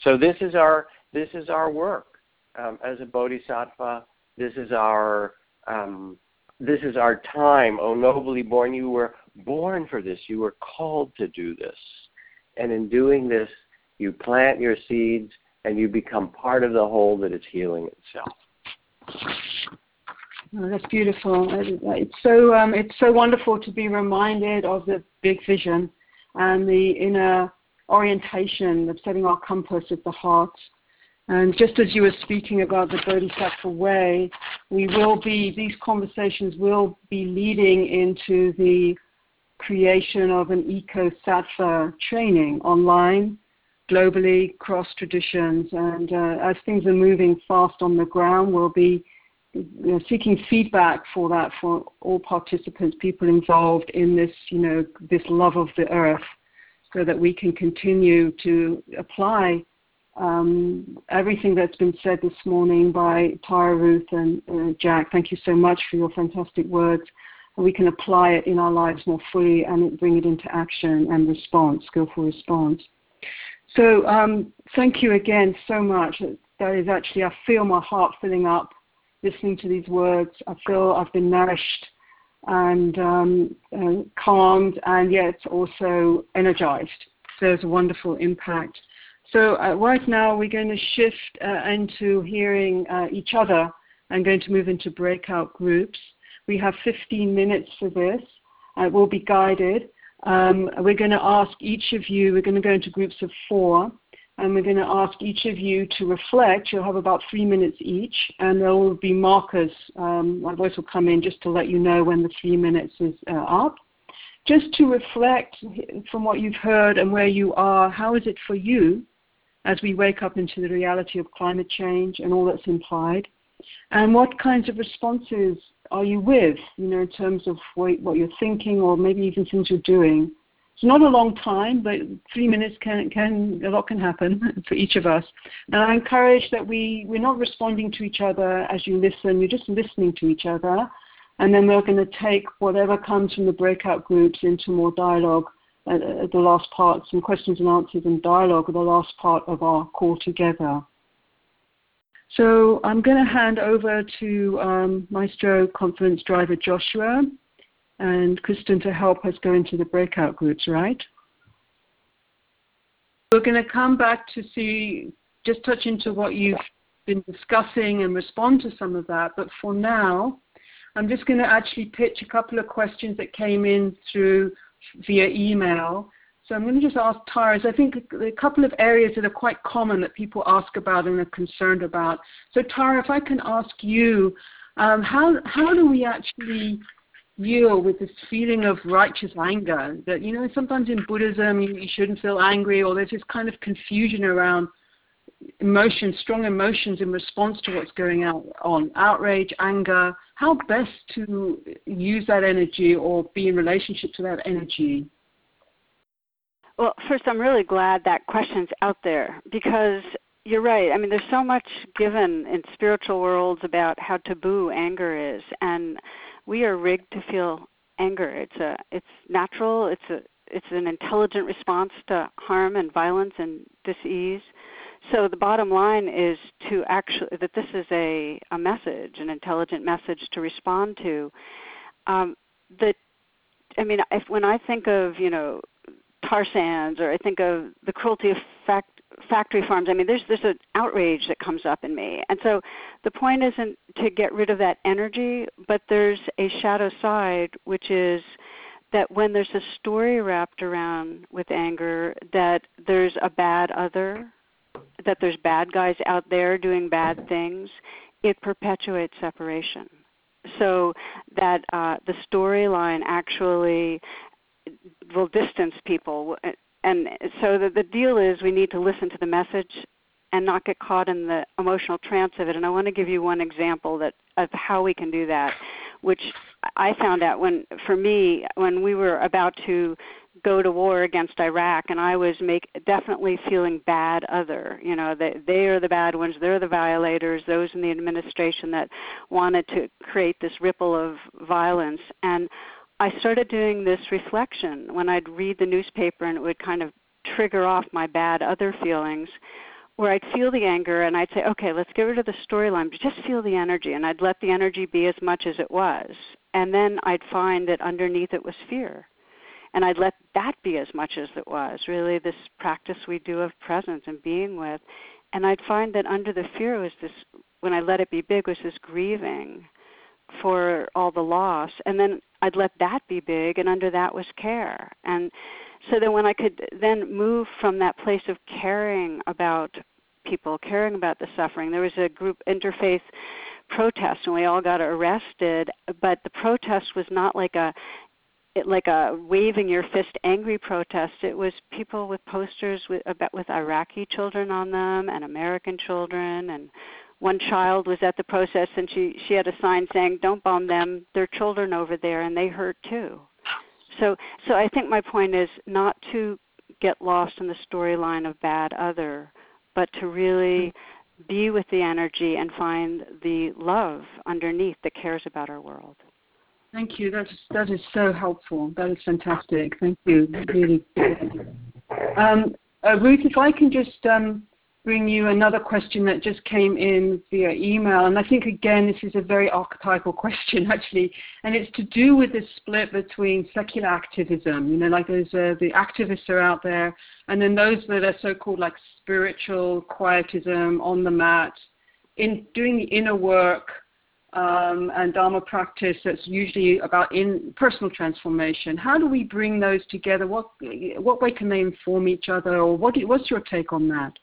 So this is our this is our work um, as a bodhisattva. This is our um, this is our time. Oh, nobly born! You were born for this. You were called to do this, and in doing this, you plant your seeds and you become part of the whole that is healing itself.
Oh, that's beautiful. It's so um, it's so wonderful to be reminded of the big vision and the inner orientation of setting our compass at the heart. And just as you were speaking about the Bodhisattva way, we will be these conversations will be leading into the creation of an eco sattva training online globally, cross traditions, and uh, as things are moving fast on the ground, we'll be you know, seeking feedback for that for all participants, people involved in this, you know, this love of the earth, so that we can continue to apply um, everything that's been said this morning by Tara Ruth and uh, Jack. Thank you so much for your fantastic words. We can apply it in our lives more fully and bring it into action and response, skillful response. So um, thank you again so much. That is actually, I feel my heart filling up listening to these words. I feel I've been nourished and um, uh, calmed and yet also energized. So it's a wonderful impact. So uh, right now we're going to shift uh, into hearing uh, each other and going to move into breakout groups. We have 15 minutes for this. Uh, we'll be guided. Um, we're going to ask each of you, we're going to go into groups of four, and we're going to ask each of you to reflect. You'll have about three minutes each, and there will be markers. Um, my voice will come in just to let you know when the three minutes is uh, up. Just to reflect from what you've heard and where you are, how is it for you as we wake up into the reality of climate change and all that's implied? And what kinds of responses are you with, you know, in terms of what you're thinking or maybe even things you're doing. It's not a long time, but three minutes can, can a lot can happen for each of us. And I encourage that we, we're not responding to each other as you listen, you're just listening to each other. And then we're going to take whatever comes from the breakout groups into more dialogue at, at the last part, some questions and answers and dialogue at the last part of our call together. So I'm going to hand over to um, Maestro Conference Driver Joshua and Kristen to help us go into the breakout groups, right? We're going to come back to see, just touch into what you've been discussing and respond to some of that. But for now, I'm just going to actually pitch a couple of questions that came in through via email so I'm going to just ask Tara. I think a couple of areas that are quite common that people ask about and are concerned about. So Tara, if I can ask you, um, how how do we actually deal with this feeling of righteous anger? That you know sometimes in Buddhism you, you shouldn't feel angry, or there's this kind of confusion around emotions, strong emotions in response to what's going on, outrage, anger, how best to use that energy or be in relationship to that energy?
Well, first, I'm really glad that question's out there because you're right. I mean, there's so much given in spiritual worlds about how taboo anger is, and we are rigged to feel anger. It's a, it's natural. It's a, it's an intelligent response to harm and violence and disease. So the bottom line is to actually that this is a a message, an intelligent message to respond to. Um, that I mean, if when I think of you know tar sands or I think of the cruelty of fact, factory farms, I mean, there's there's an outrage that comes up in me, and so the point isn't to get rid of that energy, but there's a shadow side, which is that when there's a story wrapped around with anger, that there's a bad other, that there's bad guys out there doing bad things, it perpetuates separation. So that uh, the storyline actually will distance people. And so the, the deal is we need to listen to the message and not get caught in the emotional trance of it. And I want to give you one example that of how we can do that, which I found out when, for me, when we were about to go to war against Iraq, and I was make definitely feeling bad. Other, you know, they they are the bad ones. They're the violators. Those in the administration that wanted to create this ripple of violence and I started doing this reflection when I'd read the newspaper and it would kind of trigger off my bad other feelings where I'd feel the anger and I'd say, okay, let's get rid of the storyline, but just feel the energy. And I'd let the energy be as much as it was. And then I'd find that underneath it was fear. And I'd let that be as much as it was, really, this practice we do of presence and being with. And I'd find that under the fear was this, when I let it be big, was this grieving for all the loss. And then I'd let that be big, and under that was care. And so then when I could then move from that place of caring about people, caring about the suffering, there was a group interfaith protest, and we all got arrested. But the protest was not like a it, like a waving your fist angry protest. It was people with posters with about with Iraqi children on them and American children and one child was at the protest and she she had a sign saying don't bomb them. They're children over there and they hurt too. So so i think my point is not to get lost in the storyline of bad other but to really be with the energy and find the love underneath that cares about our world.
Thank you. That's that is so helpful. That is fantastic. Thank you. Really um, uh, ruth if i can just um, bring you another question that just came in via email. And I think, again, this is a very archetypal question, actually. And it's to do with this split between secular activism. You know, like there's uh, the activists are out there, and then those that are so called like spiritual quietism on the mat, in doing the inner work. Um, and Dharma practice that's usually about in personal transformation. How do we bring those together? What what way can they inform each other, or what what's your take on that?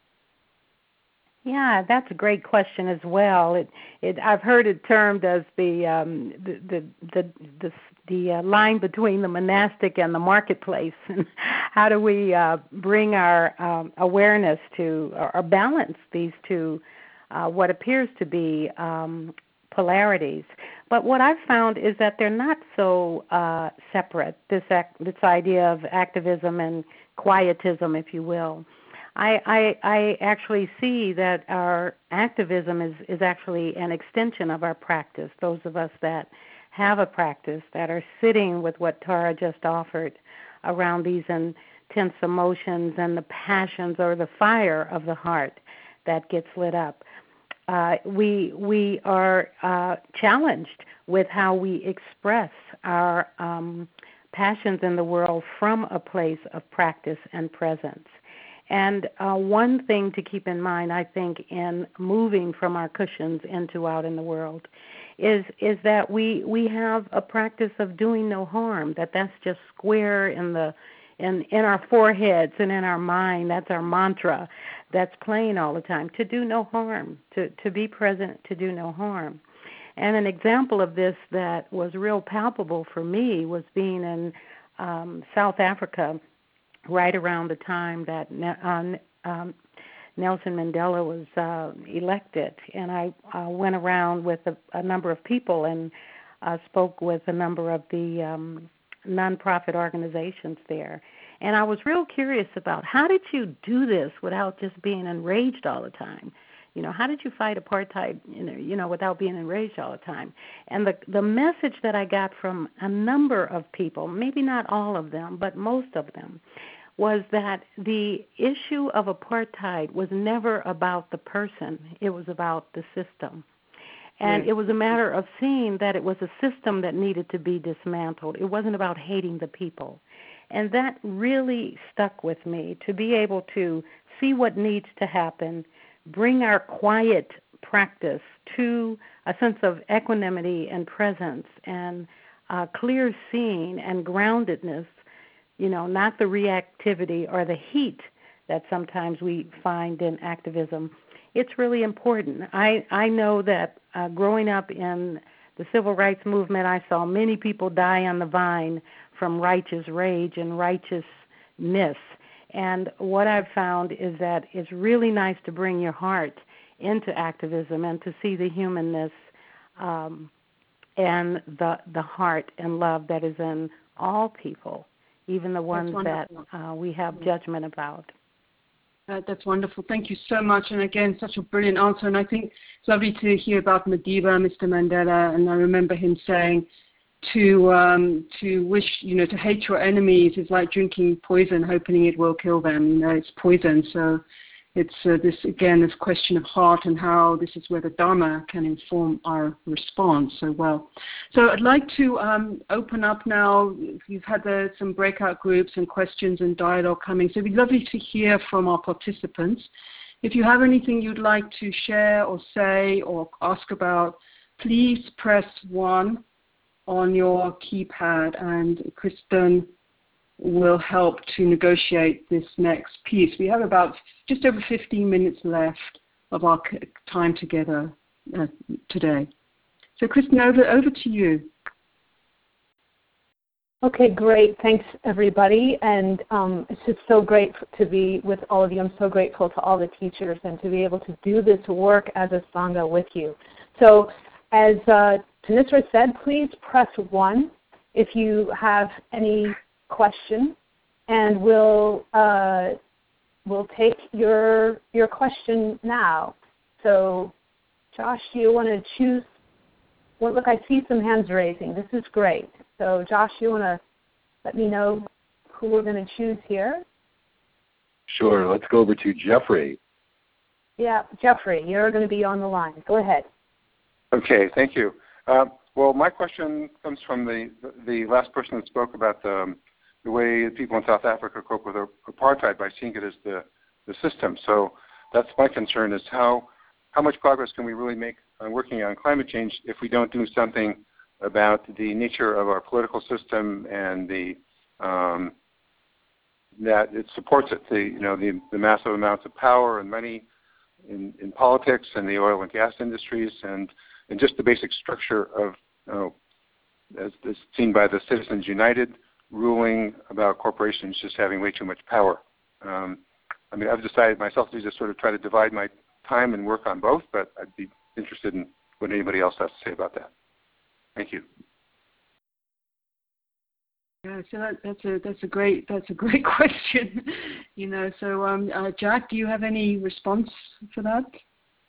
Yeah, that's a great question as well. It, it, I've heard it termed as the um, the the the the, the uh, line between the monastic and the marketplace. And how do we uh, bring our um, awareness to or balance these two, uh, what appears to be um, polarities? But what I've found is that they're not so uh, separate. This act, this idea of activism and quietism, if you will. I, I, I actually see that our activism is, is actually an extension of our practice. Those of us that have a practice, that are sitting with what Tara just offered around these intense emotions and the passions or the fire of the heart that gets lit up. Uh, we we are uh, challenged with how we express our um, passions in the world from a place of practice and presence. And uh, one thing to keep in mind, I think, in moving from our cushions into out in the world, is is that we we have a practice of doing no harm. That that's just square in the in in our foreheads and in our mind. That's our mantra. That's playing all the time. To do no harm. To to be present. To do no harm. And an example of this that was real palpable for me was being in um, South Africa right around the time that uh, um, Nelson Mandela was uh, elected, and I uh, went around with a, a number of people and uh, spoke with a number of the um, nonprofit organizations there. And I was real curious about how did you do this without just being enraged all the time? You know, how did you fight apartheid, you know, you know, without being enraged all the time? And the the message that I got from a number of people, maybe not all of them, but most of them, was that the issue of apartheid was never about the person, it was about the system. And mm. it was a matter of seeing that it was a system that needed to be dismantled. It wasn't about hating the people. And that really stuck with me to be able to see what needs to happen, bring our quiet practice to a sense of equanimity and presence and uh, clear seeing and groundedness, you know, not the reactivity or the heat that sometimes we find in activism. It's really important. I, I know that uh, growing up in the civil rights movement, I saw many people die on the vine from righteous rage and righteousness. And what I've found is that it's really nice to bring your heart into activism and to see the humanness um, and the the heart and love that is in all people, even the ones that uh, we have judgment about.
Uh, that's wonderful. Thank you so much. And again, such a brilliant answer. And I think it's lovely to hear about Madiba, Mr. Mandela. And I remember him saying, to um, to wish you know to hate your enemies is like drinking poison, hoping it will kill them. You know, it's poison. So it's uh, this again this question of heart and how this is where the Dharma can inform our response so well. So I'd like to um, open up now. You've had the, some breakout groups and questions and dialogue coming, so it'd be lovely to hear from our participants. If you have anything you'd like to share or say or ask about, please press one on your keypad, and Kristen will help to negotiate this next piece. We have about just over 15 minutes left of our time together uh, today. So, Kristen, over, over to you.
Okay, great. Thanks, everybody. And um, it's just so great to be with all of you. I'm so grateful to all the teachers and to be able to do this work as a Sangha with you. So, as uh, Thanissara said, please press 1 if you have any question, and we'll, uh, we'll take your, your question now. So, Josh, do you want to choose? Well, look, I see some hands raising. This is great. So, Josh, you want to let me know who we're going to choose here?
Sure. Let's go over to Jeffrey.
Yeah, Jeffrey, you're going to be on the line. Go ahead.
Okay, thank you. Uh, well, my question comes from the the last person that spoke about the the way people in South Africa cope with apartheid by seeing it as the the system. So that's my concern: is how how much progress can we really make on working on climate change if we don't do something about the nature of our political system and the um, that it supports it. The you know the, massive amounts of power and money in, in politics and the oil and gas industries and and just the basic structure of, uh, as, as seen by the Citizens United ruling about corporations just having way too much power. Um, I mean, I've decided myself to just sort of try to divide my time and work on both, but I'd be interested in what anybody else has to say about that. Thank you.
Yeah, so that, that's a that's a great that's a great question. you know, so um, uh, Jack, do you have any response for that?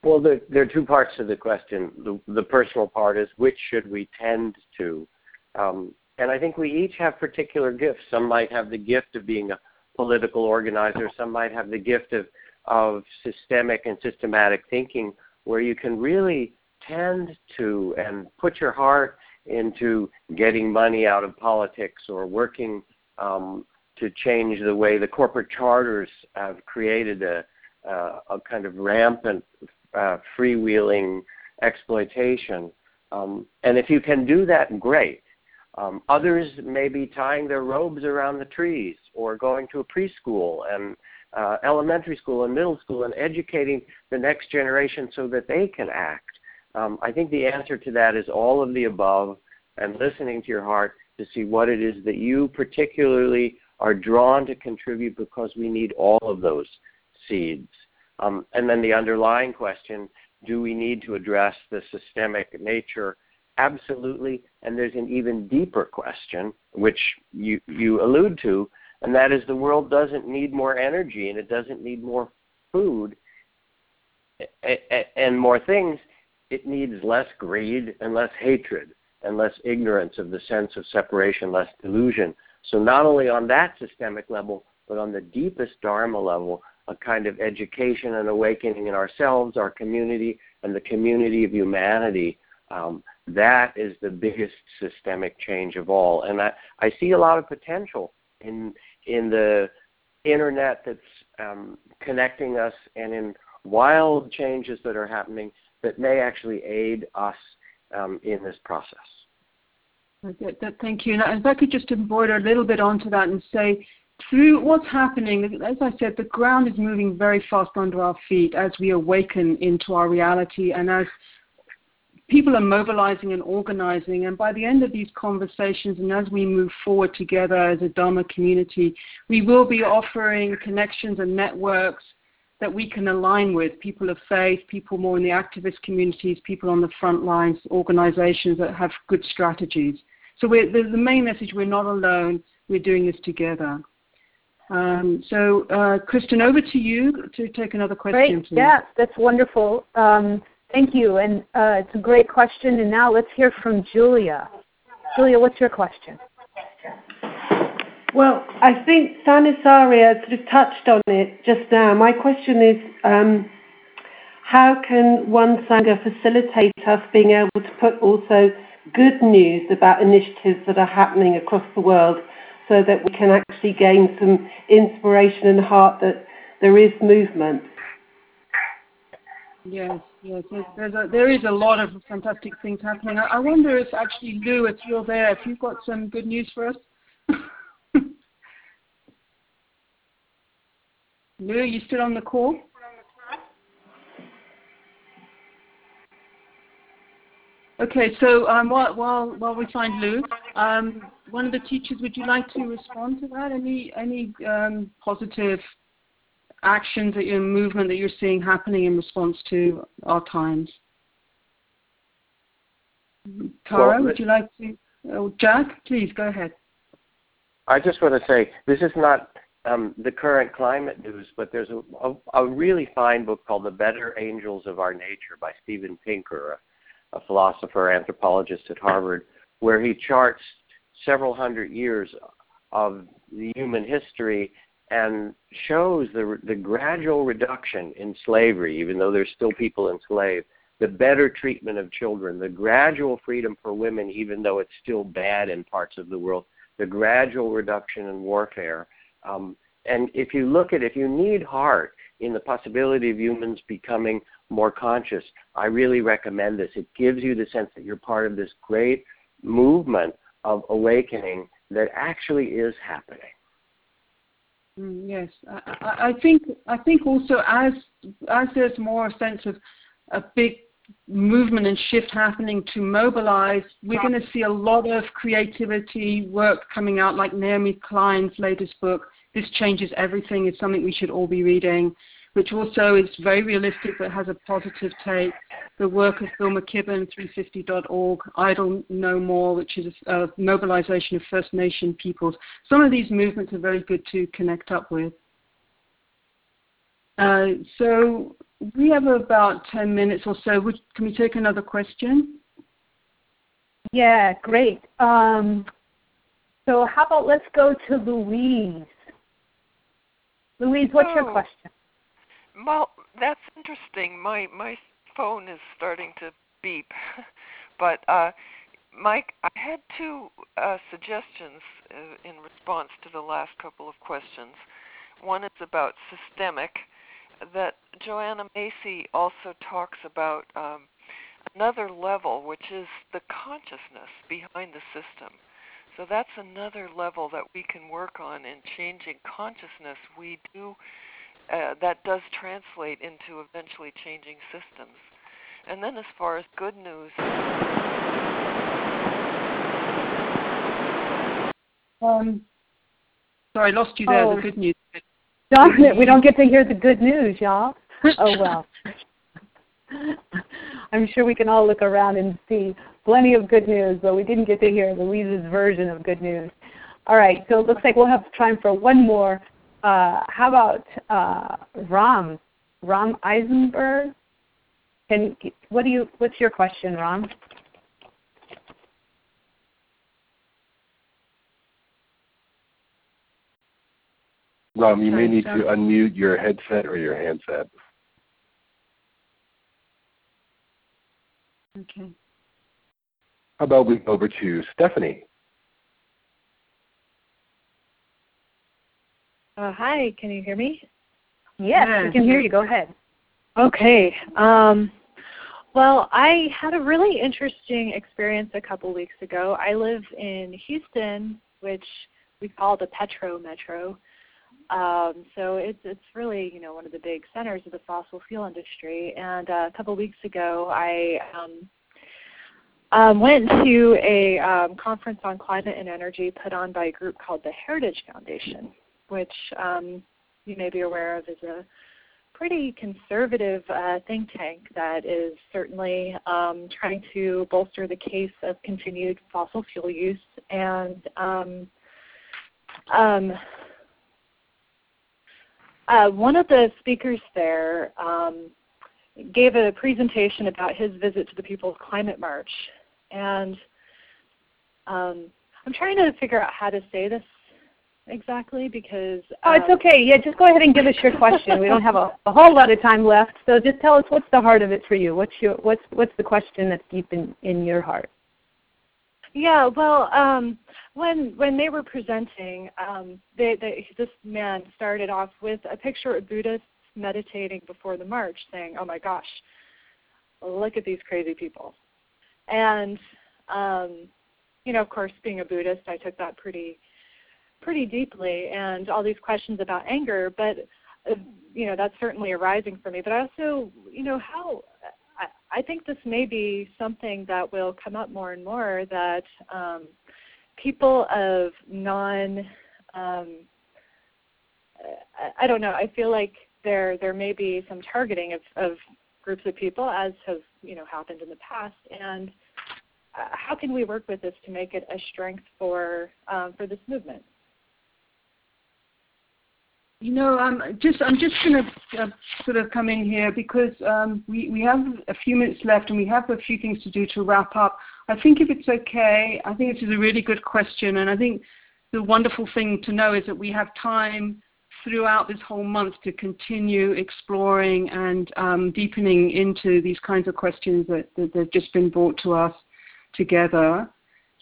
Well, there, there are two parts to the question. The, the personal part is which should we tend to? Um, and I think we each have particular gifts. Some might have the gift of being a political organizer. Some might have the gift of, of systemic and systematic thinking, where you can really tend to and put your heart into getting money out of politics or working um, to change the way the corporate charters have created a, uh, a kind of rampant uh, freewheeling exploitation. Um, and if you can do that, great. Um, others may be tying their robes around the trees or going to a preschool and uh, elementary school and middle school and educating the next generation so that they can act. Um, I think the answer to that is all of the above and listening to your heart to see what it is that you particularly are drawn to contribute because we need all of those seeds. Um, and then the underlying question do we need to address the systemic nature? Absolutely. And there's an even deeper question, which you, you allude to, and that is the world doesn't need more energy and it doesn't need more food and more things. It needs less greed and less hatred and less ignorance of the sense of separation, less delusion. So, not only on that systemic level, but on the deepest Dharma level, a kind of education and awakening in ourselves, our community, and the community of humanity. Um, that is the biggest systemic change of all. And I, I see a lot of potential in, in the internet that's um, connecting us and in wild changes that are happening that may actually aid us um, in this process.
Thank you. And if I could just embroider a little bit onto that and say, through what's happening, as I said, the ground is moving very fast under our feet as we awaken into our reality and as people are mobilizing and organizing. And by the end of these conversations, and as we move forward together as a Dharma community, we will be offering connections and networks that we can align with people of faith, people more in the activist communities, people on the front lines, organizations that have good strategies. So the, the main message we're not alone, we're doing this together. Um, so, uh, Kristen, over to you to take another question.
Great. Please. Yeah, that's wonderful. Um, thank you. And uh, it's a great question. And now let's hear from Julia. Julia, what's your question?
Well, I think Thanissara sort of touched on it just now. My question is um, how can one Sangha facilitate us being able to put also good news about initiatives that are happening across the world so that we can actually gain some inspiration and heart that there is movement?
Yes, yes. There's a, there is a lot of fantastic things happening. I, I wonder if actually, Lou, if you're there, if you've got some good news for us. Lou, are you still on the call? Okay, so um, while, while, while we find Lou, um, one of the teachers, would you like to respond to that? Any any um, positive actions that your movement that you're seeing happening in response to our times? Tara, well, would you like to? Oh, Jack, please go ahead.
I just want to say this is not um, the current climate news, but there's a, a, a, really fine book called The Better Angels of Our Nature by Steven Pinker, a, philosopher, anthropologist at Harvard, where he charts several hundred years of human history and shows the, the gradual reduction in slavery, even though there's still people enslaved, the better treatment of children, the gradual freedom for women, even though it's still bad in parts of the world, the gradual reduction in warfare. Um, and if you look at, if you need heart in the possibility of humans becoming more conscious, I really recommend this. It gives you the sense that you're part of this great movement of awakening that actually is happening.
Mm, yes, I, I, think I think also as as there's more sense of a big movement and shift happening to mobilize, we're going to see a lot of creativity work coming out, like Naomi Klein's latest book, This Changes Everything, is something we should all be reading, which also is very realistic but has a positive take. The work of Bill McKibben, 350.org, Idle No More, which is a mobilization of First Nation peoples. Some of these movements are very good to connect up with. Uh, so we have about 10 minutes or so. Would, can we take another question?
Yeah, great. Um, so how about let's go to Louise. Louise, what's oh, your question?
Well, that's interesting. My my phone is starting to beep, but uh, Mike, I had two uh, suggestions uh, in response to the last couple of questions. One is about systemic, that Joanna Macy also talks about um, another level, which is the consciousness behind the system. So that's another level that we can work on in changing consciousness. We do uh, that does translate into eventually changing systems. And then as far as good news.
Um, sorry, I lost you there. Oh. The good news.
Darn it, we don't get to hear the good news, y'all. oh well. I'm sure we can all look around and see plenty of good news, but we didn't get to hear Louise's version of good news. All right, so it looks like we'll have time for one more. Uh, how about uh, Ram? Ram Eisenberg? Can what do you? What's your question, Ram?
Ram, you may need to unmute your headset or your handset.
Okay.
How about we go over to Stephanie?
Uh, hi, can you hear me?
Yes, yes, we can hear you. Go ahead.
Okay. Um, well, I had a really interesting experience a couple weeks ago. I live in Houston, which we call the Petro Metro. Um, so it's it's really you know one of the big centers of the fossil fuel industry. And uh, a couple weeks ago, I um, um, went to a um, conference on climate and energy put on by a group called the Heritage Foundation, which um, you may be aware of is a pretty conservative uh, think tank that is certainly um, trying to bolster the case of continued fossil fuel use and um, um, uh, one of the speakers there gave a presentation about his visit to the People's Climate March, and um, I'm trying to figure out how to say this exactly because.
oh, it's um, okay. Yeah, just go ahead and give us your question. we don't have a, a, whole lot of time left, so just tell us what's the heart of it for you. What's your what's what's the question that's deep in in your heart?
Yeah, well, um, when when they were presenting, um, they, they, this man started off with a picture of Buddhists meditating before the march, saying, "Oh my gosh, look at these crazy people," and um, you know, of course, being a Buddhist, I took that pretty pretty deeply, and all these questions about anger, but uh, you know, that's certainly arising for me. But I also, you know, how I I think this may be something that will come up more and more that um, people of non um, I, I don't know. I feel like there there may be some targeting of, of groups of people, as has you know happened in the past. And uh, how can we work with this to make it a strength for um, for this movement?
You know, I'm just I'm just going to uh, sort of come in here because um, we we have a few minutes left and we have a few things to do to wrap up. I think if it's okay, I think this is a really good question, and I think the wonderful thing to know is that we have time throughout this whole month to continue exploring and um, deepening into these kinds of questions that, that, have just been brought to us together.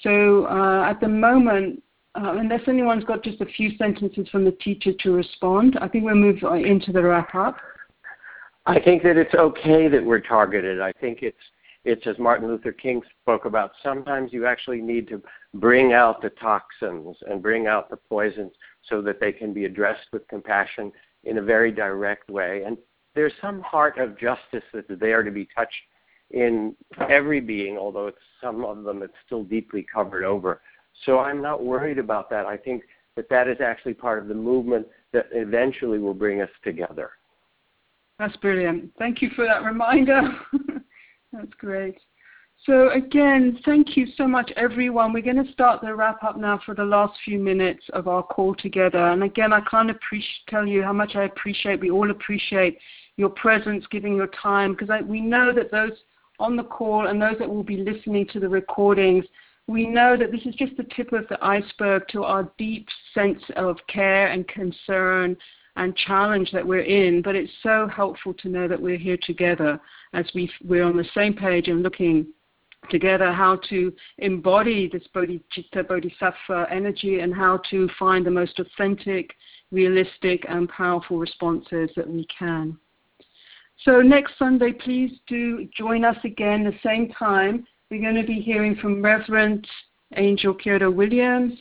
So uh, at the moment, uh, unless anyone's got just a few sentences from the teacher to respond, I think we'll move into the wrap up.
I think that it's okay that we're targeted. I think it's it's as Martin Luther King spoke about. Sometimes you actually need to bring out the toxins and bring out the poisons so that they can be addressed with compassion in a very direct way. And there's some heart of justice that's there to be touched in every being, although it's some of them it's still deeply covered over. So I'm not worried about that. I think that that is actually part of the movement that eventually will bring us together.
That's brilliant. Thank you for that reminder. That's great. So again, thank you so much, everyone. We're going to start the wrap up now for the last few minutes of our call together. And again, I can't tell you how much I appreciate. We all appreciate your presence, giving your time, because we know that those on the call and those that will be listening to the recordings we know that this is just the tip of the iceberg to our deep sense of care and concern and challenge that we're in, but it's so helpful to know that we're here together as we, we're on the same page and looking together how to embody this bodhicitta bodhisattva energy and how to find the most authentic, realistic, and powerful responses that we can. So next Sunday, please do join us again the same time we're going to be hearing from Reverend Angel Kyodo Williams,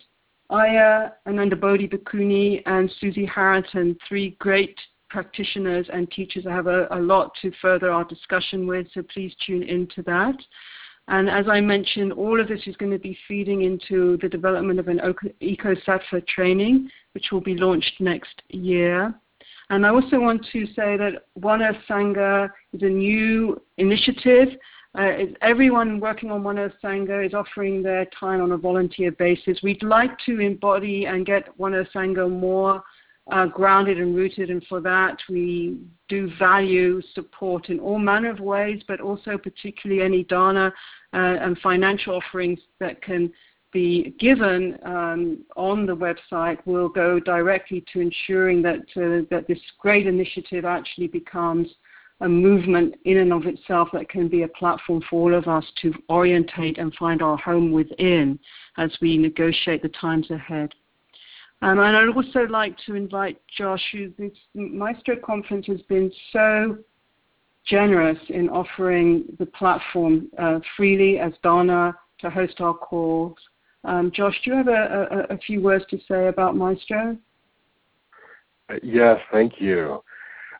Ayya Ananda Bodhi Bhikkhuni, and Susie Harrington, three great practitioners and teachers. I have a, a, lot to further our discussion with, so please tune into that. And as I mentioned, all of this is going to be feeding into the development of an Eco Sattva training, which will be launched next year. And I also want to say that One Earth Sangha is a new initiative. Uh, everyone working on One Earth Sangha is offering their time on a volunteer basis. We'd like to embody and get One Earth Sangha more uh, grounded and rooted, and for that we do value support in all manner of ways, but also particularly any dana uh, and financial offerings that can be given um, on the website will go directly to ensuring that uh, that this great initiative actually becomes a movement in and of itself that can be a platform for all of us to orientate and find our home within as we negotiate the times ahead. Um, and I'd also like to invite Josh, who this Maestro conference has been so generous in offering the platform uh, freely as Dana to host our calls. Um, Josh, do you have a, a, a, few words to say about Maestro?
Uh, yes, thank you.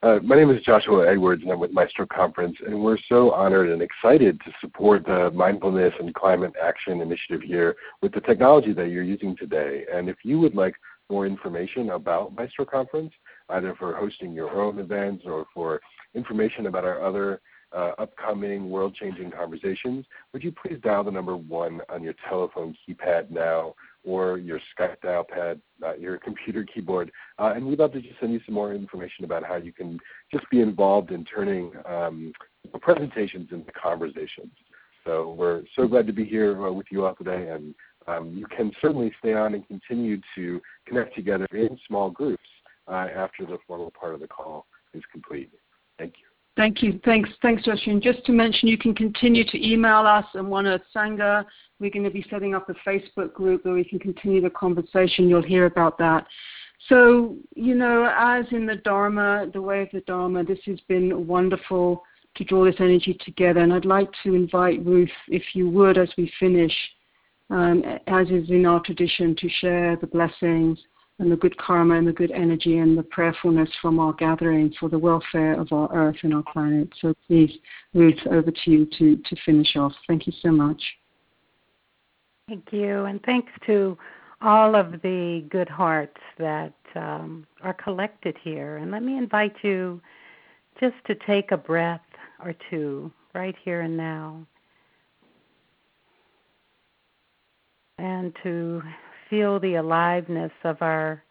Uh, my name is Joshua Edwards, and I'm with Maestro Conference, and we're so honored and excited to support the Mindfulness and Climate Action Initiative here with the technology that you're using today. And if you would like more information about Maestro Conference, either for hosting your own events or for information about our other uh, upcoming world changing conversations, would you please dial the number one on your telephone keypad now or your Skype dial pad, uh, your computer keyboard? Uh, and we'd love to just send you some more information about how you can just be involved in turning um, presentations into conversations. So we're so glad to be here uh, with you all today, and um, you can certainly stay on and continue to connect together in small groups uh, after the formal part of the call is complete. Thank you.
Thank you. Thanks, thanks, Josh. And just to mention, you can continue to email us and One Earth Sangha. We're going to be setting up a Facebook group where we can continue the conversation. You'll hear about that. So, you know, as in the Dharma, the way of the Dharma, this has been wonderful to draw this energy together. And I'd like to invite Ruth, if you would, as we finish, um, as is in our tradition, to share the blessings and the good karma and the good energy and the prayerfulness from our gathering for the welfare of our earth and our planet. So please, Ruth, over to you to, to finish off. Thank you so much.
Thank you, and thanks to all of the good hearts that um, are collected here. And let me invite you just to take a breath or two right here and now. And to feel the aliveness of our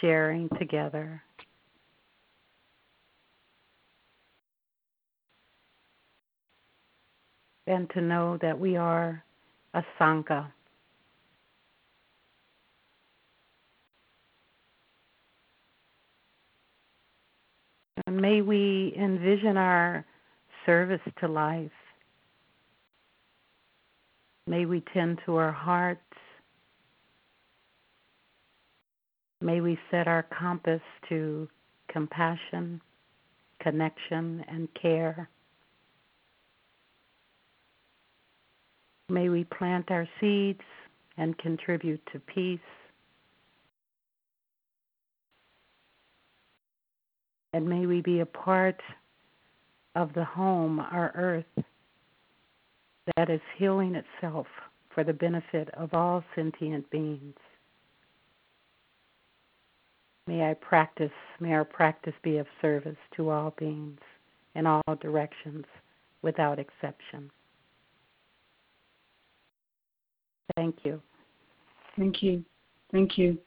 sharing together. And to know that we are a Sangha. And may we envision our service to life. May we tend to our hearts May we set our compass to compassion, connection, and care. May we plant our seeds and contribute to peace. And may we be a part of the home, our earth, that is healing itself for the benefit of all sentient beings. May I practice, may our practice be of service to all beings in all directions without exception. Thank you.
Thank you. Thank you.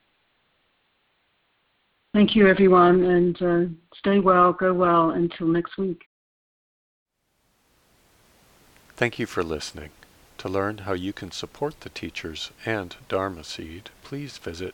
Thank you, everyone, and uh, stay well, go well until next week.
Thank you for listening. To learn how you can support the teachers and Dharma Seed, please visit